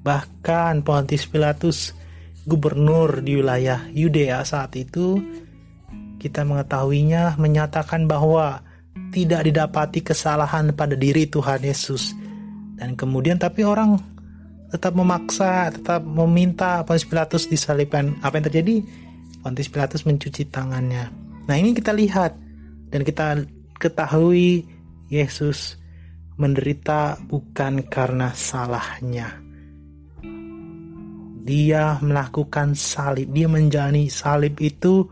bahkan Pontius Pilatus gubernur di wilayah Yudea saat itu kita mengetahuinya menyatakan bahwa tidak didapati kesalahan pada diri Tuhan Yesus. Dan kemudian tapi orang tetap memaksa tetap meminta Pontius Pilatus disalibkan. Apa yang terjadi? Pontius Pilatus mencuci tangannya. Nah ini kita lihat dan kita ketahui Yesus menderita bukan karena salahnya. Dia melakukan salib, dia menjalani salib itu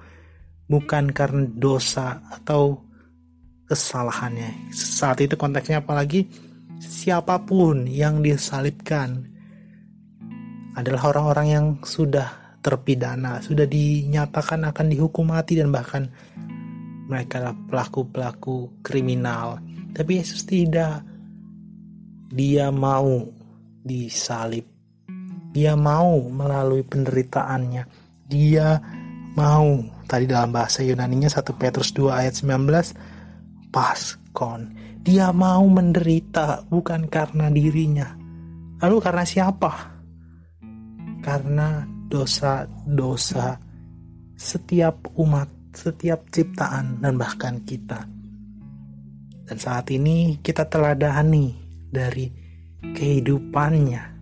bukan karena dosa atau kesalahannya. Saat itu konteksnya apalagi siapa pun yang disalibkan adalah orang-orang yang sudah terpidana, sudah dinyatakan akan dihukum mati dan bahkan mereka adalah pelaku-pelaku kriminal. Tapi Yesus tidak dia mau disalib. Dia mau melalui penderitaannya. Dia mau tadi dalam bahasa Yunaninya 1 Petrus 2 ayat 19 paskon. Dia mau menderita bukan karena dirinya. Lalu karena siapa? Karena dosa-dosa setiap umat, setiap ciptaan dan bahkan kita. Dan saat ini kita teladani dari kehidupannya.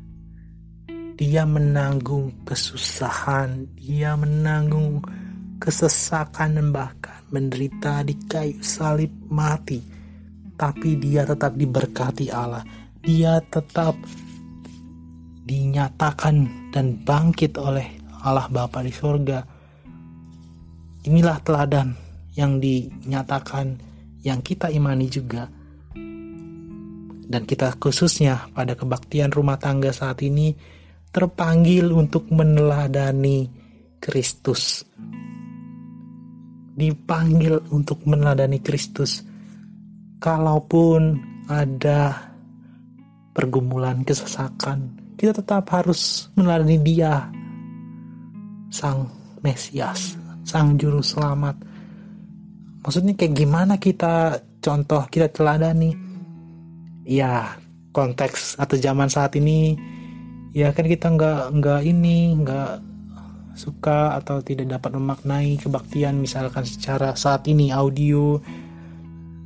Dia menanggung kesusahan, dia menanggung kesesakan dan bahkan menderita di kayu salib mati. Tapi dia tetap diberkati Allah. Dia tetap dinyatakan dan bangkit oleh Allah Bapa di surga. Inilah teladan yang dinyatakan yang kita imani juga. Dan kita khususnya pada kebaktian rumah tangga saat ini terpanggil untuk meneladani Kristus. Dipanggil untuk meneladani Kristus. Kalaupun ada pergumulan, kesesakan, kita tetap harus meneladani Dia, Sang Mesias, Sang Juru Selamat. Maksudnya kayak gimana kita contoh, kita teladani? Ya, konteks atau zaman saat ini, ya kan kita nggak nggak ini nggak suka atau tidak dapat memaknai kebaktian misalkan secara saat ini audio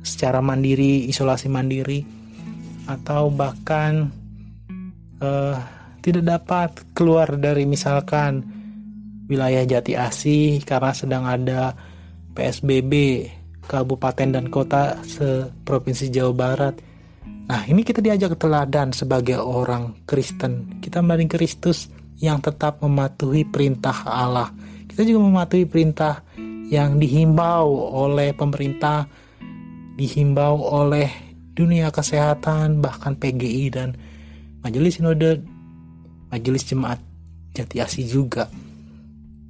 secara mandiri isolasi mandiri atau bahkan uh, tidak dapat keluar dari misalkan wilayah Jati Asih karena sedang ada PSBB kabupaten dan kota seprovinsi Jawa Barat. Nah, ini kita diajak teladan sebagai orang Kristen. Kita mending Kristus yang tetap mematuhi perintah Allah. Kita juga mematuhi perintah yang dihimbau oleh pemerintah, dihimbau oleh dunia kesehatan, bahkan PGI dan Majelis Sinode, Majelis Jemaat Jati Asih juga.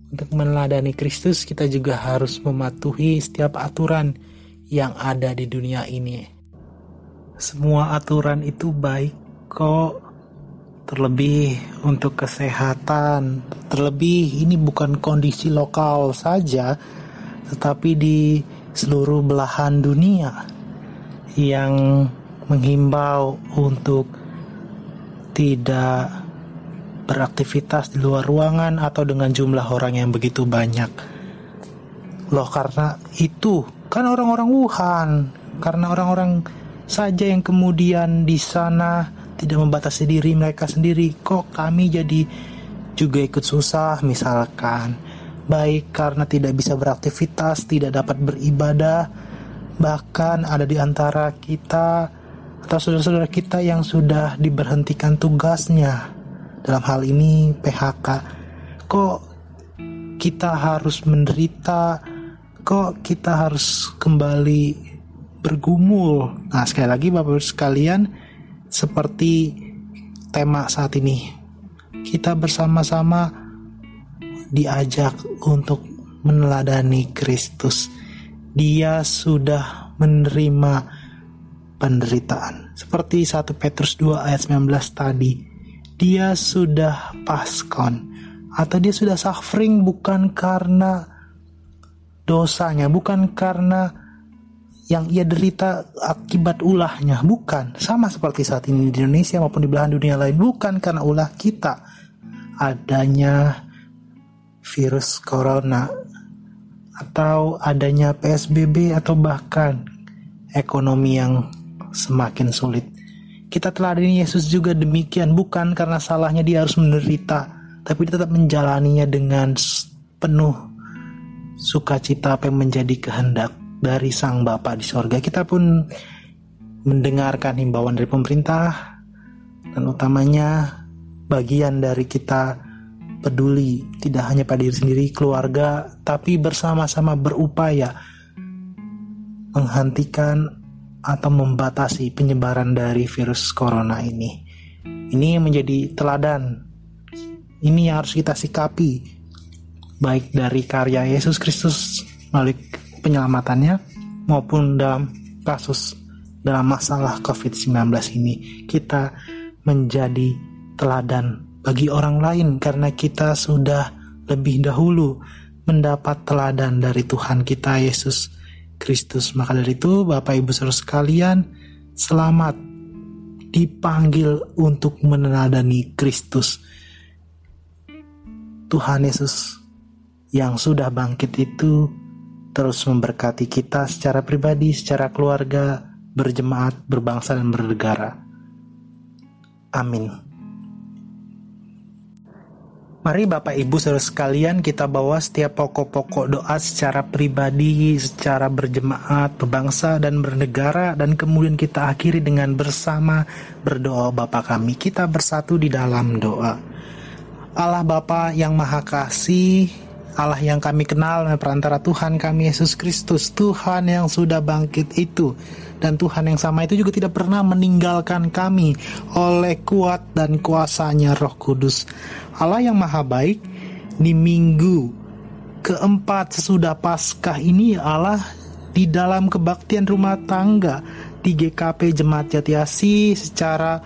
Untuk meneladani Kristus, kita juga harus mematuhi setiap aturan yang ada di dunia ini. Semua aturan itu baik kok, terlebih untuk kesehatan. Terlebih ini bukan kondisi lokal saja, tetapi di seluruh belahan dunia yang menghimbau untuk tidak beraktivitas di luar ruangan atau dengan jumlah orang yang begitu banyak. Loh karena itu kan orang-orang Wuhan, karena orang-orang saja yang kemudian di sana tidak membatasi diri mereka sendiri, kok kami jadi juga ikut susah misalkan. Baik karena tidak bisa beraktivitas, tidak dapat beribadah, bahkan ada di antara kita atau saudara-saudara kita yang sudah diberhentikan tugasnya. Dalam hal ini PHK kok kita harus menderita? Kok kita harus kembali bergumul? Nah sekali lagi Bapak Ibu sekalian seperti tema saat ini kita bersama-sama diajak untuk meneladani Kristus dia sudah menerima penderitaan. Seperti 1 Petrus 2 ayat 19 tadi, dia sudah paskon atau dia sudah suffering bukan karena dosanya, bukan karena yang ia derita akibat ulahnya, bukan. Sama seperti saat ini di Indonesia maupun di belahan dunia lain, bukan karena ulah kita adanya virus corona atau adanya PSBB atau bahkan ekonomi yang semakin sulit. Kita teladani Yesus juga demikian, bukan karena salahnya dia harus menderita, tapi dia tetap menjalaninya dengan penuh sukacita apa yang menjadi kehendak dari Sang Bapa di sorga. Kita pun mendengarkan himbauan dari pemerintah dan utamanya bagian dari kita peduli tidak hanya pada diri sendiri keluarga tapi bersama-sama berupaya menghentikan atau membatasi penyebaran dari virus corona ini. Ini menjadi teladan. Ini yang harus kita sikapi baik dari karya Yesus Kristus melalui penyelamatannya maupun dalam kasus dalam masalah COVID-19 ini kita menjadi teladan bagi orang lain karena kita sudah lebih dahulu mendapat teladan dari Tuhan kita Yesus Kristus. Maka dari itu, Bapak Ibu Saudara sekalian, selamat dipanggil untuk meneladani Kristus. Tuhan Yesus yang sudah bangkit itu terus memberkati kita secara pribadi, secara keluarga, berjemaat, berbangsa, dan bernegara. Amin. Mari Bapak Ibu saudara sekalian kita bawa setiap pokok-pokok doa secara pribadi, secara berjemaat, berbangsa dan bernegara dan kemudian kita akhiri dengan bersama berdoa Bapa kami. Kita bersatu di dalam doa. Allah Bapa yang Maha Kasih, Allah yang kami kenal perantara Tuhan kami Yesus Kristus, Tuhan yang sudah bangkit itu dan Tuhan yang sama itu juga tidak pernah meninggalkan kami oleh kuat dan kuasanya Roh Kudus. Allah yang maha baik di minggu keempat sesudah Paskah ini Allah di dalam kebaktian rumah tangga di GKP Jemaat Jatiasi secara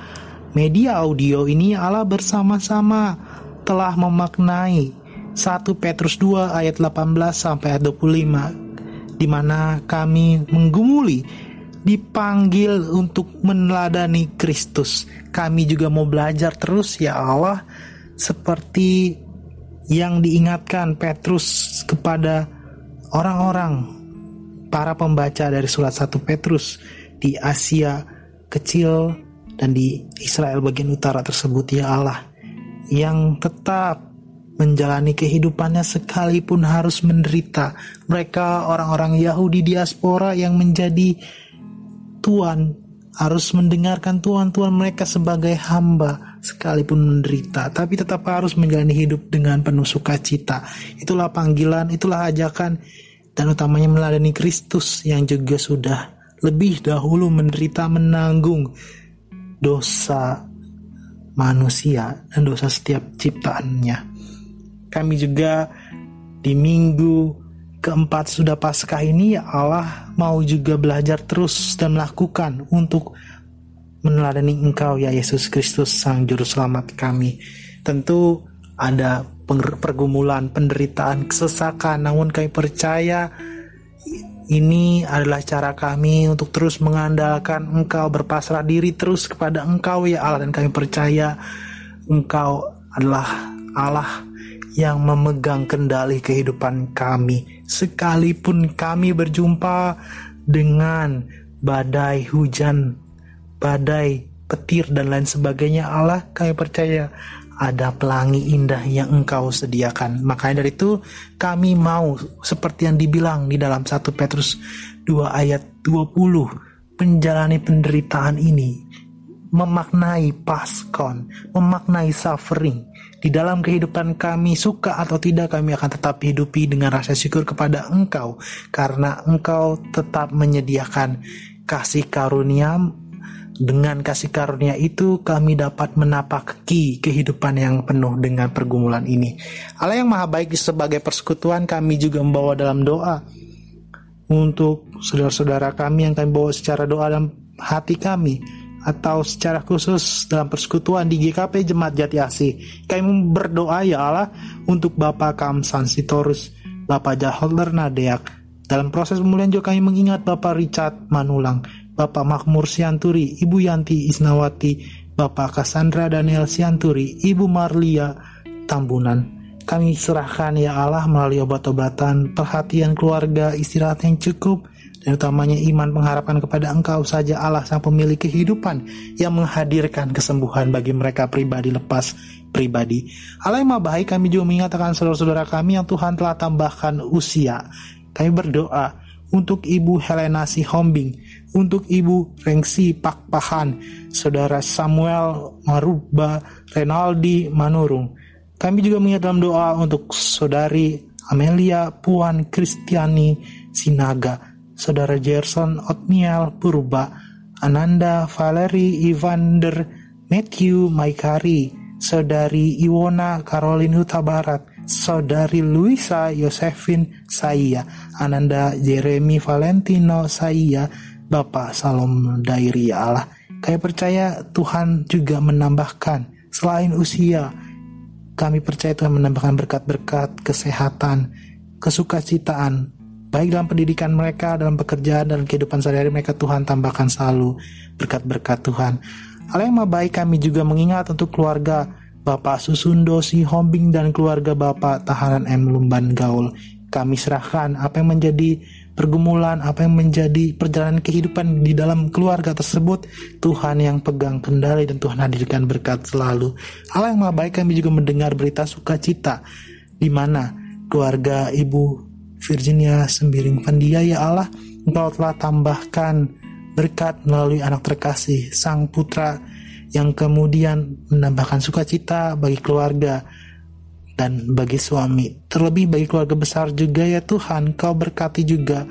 media audio ini Allah bersama-sama telah memaknai 1 Petrus 2 ayat 18 sampai ayat 25 di mana kami menggumuli dipanggil untuk meneladani Kristus. Kami juga mau belajar terus ya Allah seperti yang diingatkan Petrus kepada orang-orang para pembaca dari surat 1 Petrus di Asia kecil dan di Israel bagian utara tersebut ya Allah yang tetap menjalani kehidupannya sekalipun harus menderita. Mereka orang-orang Yahudi diaspora yang menjadi tuan harus mendengarkan tuan-tuan mereka sebagai hamba sekalipun menderita, tapi tetap harus menjalani hidup dengan penuh sukacita. Itulah panggilan, itulah ajakan, dan utamanya meladani Kristus yang juga sudah lebih dahulu menderita menanggung dosa manusia dan dosa setiap ciptaannya. Kami juga di minggu keempat sudah Paskah ini Allah mau juga belajar terus dan melakukan untuk meneladani Engkau ya Yesus Kristus Sang Juru Selamat kami. Tentu ada pergumulan, penderitaan, kesesakan, namun kami percaya ini adalah cara kami untuk terus mengandalkan Engkau, berpasrah diri terus kepada Engkau ya Allah dan kami percaya Engkau adalah Allah yang memegang kendali kehidupan kami sekalipun kami berjumpa dengan badai hujan badai, petir dan lain sebagainya Allah kami percaya ada pelangi indah yang engkau sediakan. Makanya dari itu kami mau seperti yang dibilang di dalam 1 Petrus 2 ayat 20 menjalani penderitaan ini memaknai paskon, memaknai suffering. Di dalam kehidupan kami, suka atau tidak, kami akan tetap hidupi dengan rasa syukur kepada Engkau, karena Engkau tetap menyediakan kasih karunia dengan kasih karunia itu kami dapat menapaki kehidupan yang penuh dengan pergumulan ini. Allah yang maha baik sebagai persekutuan kami juga membawa dalam doa untuk saudara-saudara kami yang kami bawa secara doa dalam hati kami atau secara khusus dalam persekutuan di GKP Jemaat Jati Asih. Kami berdoa ya Allah untuk Bapak Kamsan Sitorus, Bapak Jaholder Nadeak. Dalam proses pemulihan juga kami mengingat Bapak Richard Manulang, Bapak Makmur Sianturi, Ibu Yanti Isnawati, Bapak Cassandra Daniel Sianturi, Ibu Marlia Tambunan. Kami serahkan ya Allah melalui obat-obatan, perhatian keluarga, istirahat yang cukup, dan utamanya iman pengharapan kepada Engkau saja Allah sang pemilik kehidupan yang menghadirkan kesembuhan bagi mereka pribadi lepas pribadi. Allah yang maha baik kami juga mengingatkan saudara-saudara kami yang Tuhan telah tambahkan usia. Kami berdoa untuk Ibu Helena Sihombing, untuk Ibu Rengsi Pakpahan, Saudara Samuel Maruba Renaldi Manurung. Kami juga mengingat dalam doa untuk Saudari Amelia Puan Kristiani Sinaga, Saudara Gerson Otniel Purba, Ananda Valeri Ivander Matthew Maikari, Saudari Iwona Caroline Huta Barat, Saudari Luisa Yosefin Saya, Ananda Jeremy Valentino Saya, Bapak Salom Dairi Allah. Kami percaya Tuhan juga menambahkan. Selain usia, kami percaya Tuhan menambahkan berkat-berkat kesehatan, kesukacitaan, baik dalam pendidikan mereka, dalam pekerjaan, dalam kehidupan sehari-hari mereka Tuhan tambahkan selalu berkat-berkat Tuhan. Allah yang baik kami juga mengingat untuk keluarga Bapak Susundo Si Hombing dan keluarga Bapak Tahanan M. Lumban Gaul. Kami serahkan apa yang menjadi pergumulan, apa yang menjadi perjalanan kehidupan di dalam keluarga tersebut, Tuhan yang pegang kendali dan Tuhan hadirkan berkat selalu. Allah yang baik kami juga mendengar berita sukacita di mana keluarga Ibu Virginia Sembiring Pandia ya Allah, Engkau telah tambahkan berkat melalui anak terkasih Sang Putra yang kemudian menambahkan sukacita bagi keluarga dan bagi suami. Terlebih bagi keluarga besar juga ya Tuhan, Kau berkati juga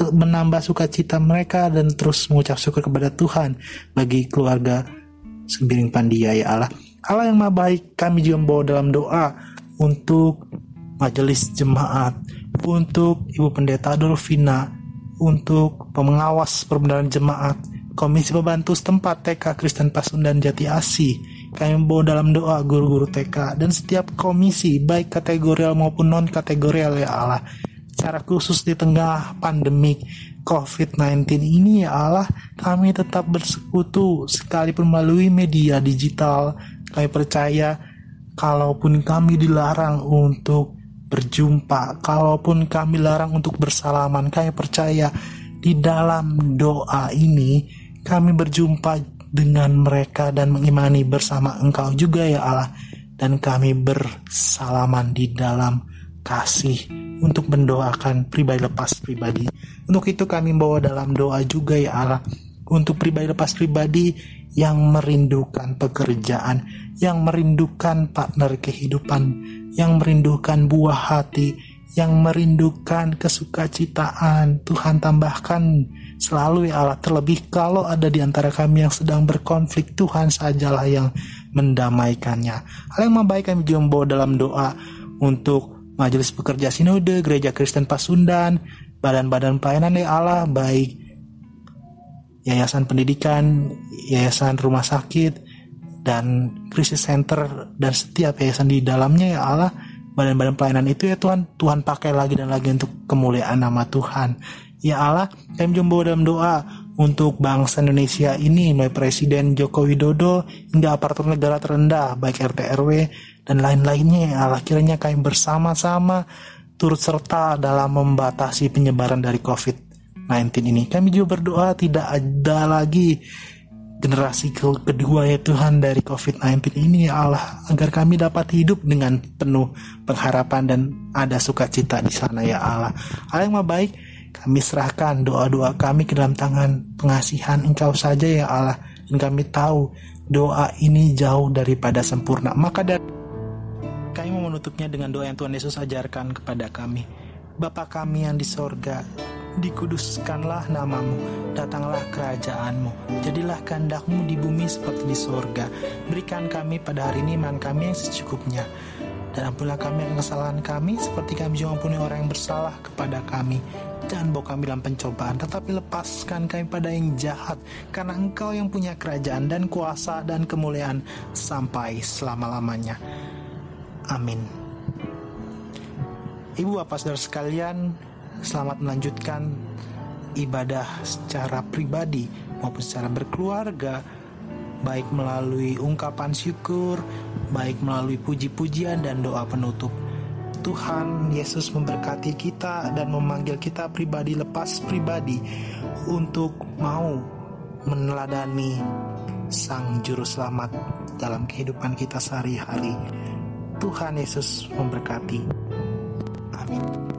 menambah sukacita mereka dan terus mengucap syukur kepada Tuhan bagi keluarga Sembiring Pandia ya Allah. Allah yang maha baik, kami juga membawa dalam doa untuk majelis jemaat, untuk Ibu Pendeta Adolfina, untuk pengawas perbenaran jemaat, Komisi Pembantu setempat TK Kristen Pasundan Jati Asih, kami membawa dalam doa guru-guru TK dan setiap komisi baik kategorial maupun non kategorial ya Allah. Secara khusus di tengah pandemik COVID-19 ini ya Allah kami tetap bersekutu sekalipun melalui media digital. Kami percaya kalaupun kami dilarang untuk berjumpa kalaupun kami larang untuk bersalaman kami percaya di dalam doa ini kami berjumpa dengan mereka dan mengimani bersama Engkau juga ya Allah dan kami bersalaman di dalam kasih untuk mendoakan pribadi lepas pribadi. Untuk itu kami bawa dalam doa juga ya Allah untuk pribadi lepas pribadi yang merindukan pekerjaan, yang merindukan partner kehidupan, yang merindukan buah hati, yang merindukan kesukacitaan. Tuhan tambahkan Selalu ya Allah, terlebih kalau ada di antara kami yang sedang berkonflik, Tuhan sajalah yang mendamaikannya. Hal yang membaik kami membawa dalam doa untuk Majelis Pekerja Sinode, Gereja Kristen Pasundan, badan-badan pelayanan ya Allah, baik yayasan pendidikan, yayasan rumah sakit, dan krisis center, dan setiap yayasan di dalamnya ya Allah, badan-badan pelayanan itu ya Tuhan, Tuhan pakai lagi dan lagi untuk kemuliaan nama Tuhan. Ya Allah, kami jumbo dalam doa untuk bangsa Indonesia ini mulai Presiden Joko Widodo hingga aparatur negara terendah baik RT RW dan lain-lainnya ya Allah kiranya kami bersama-sama turut serta dalam membatasi penyebaran dari COVID-19 ini. Kami juga berdoa tidak ada lagi generasi kedua ya Tuhan dari COVID-19 ini ya Allah agar kami dapat hidup dengan penuh pengharapan dan ada sukacita di sana ya Allah. Allah yang baik kami serahkan doa-doa kami ke dalam tangan pengasihan Engkau saja ya Allah. Dan kami tahu doa ini jauh daripada sempurna. Maka dari kami mau menutupnya dengan doa yang Tuhan Yesus ajarkan kepada kami. Bapa kami yang di sorga, dikuduskanlah namamu, datanglah kerajaanmu, jadilah kehendakmu di bumi seperti di sorga. Berikan kami pada hari ini makan kami yang secukupnya, dan ampunilah kami akan kesalahan kami, seperti kami juga ampuni orang yang bersalah kepada kami Jangan bawa kami dalam pencobaan, tetapi lepaskan kami pada yang jahat, karena engkau yang punya kerajaan dan kuasa dan kemuliaan sampai selama-lamanya. Amin. Ibu Bapak Saudara sekalian, selamat melanjutkan ibadah secara pribadi maupun secara berkeluarga, baik melalui ungkapan syukur, baik melalui puji-pujian dan doa penutup. Tuhan Yesus memberkati kita dan memanggil kita pribadi lepas pribadi untuk mau meneladani Sang Juru Selamat dalam kehidupan kita sehari-hari. Tuhan Yesus memberkati. happen.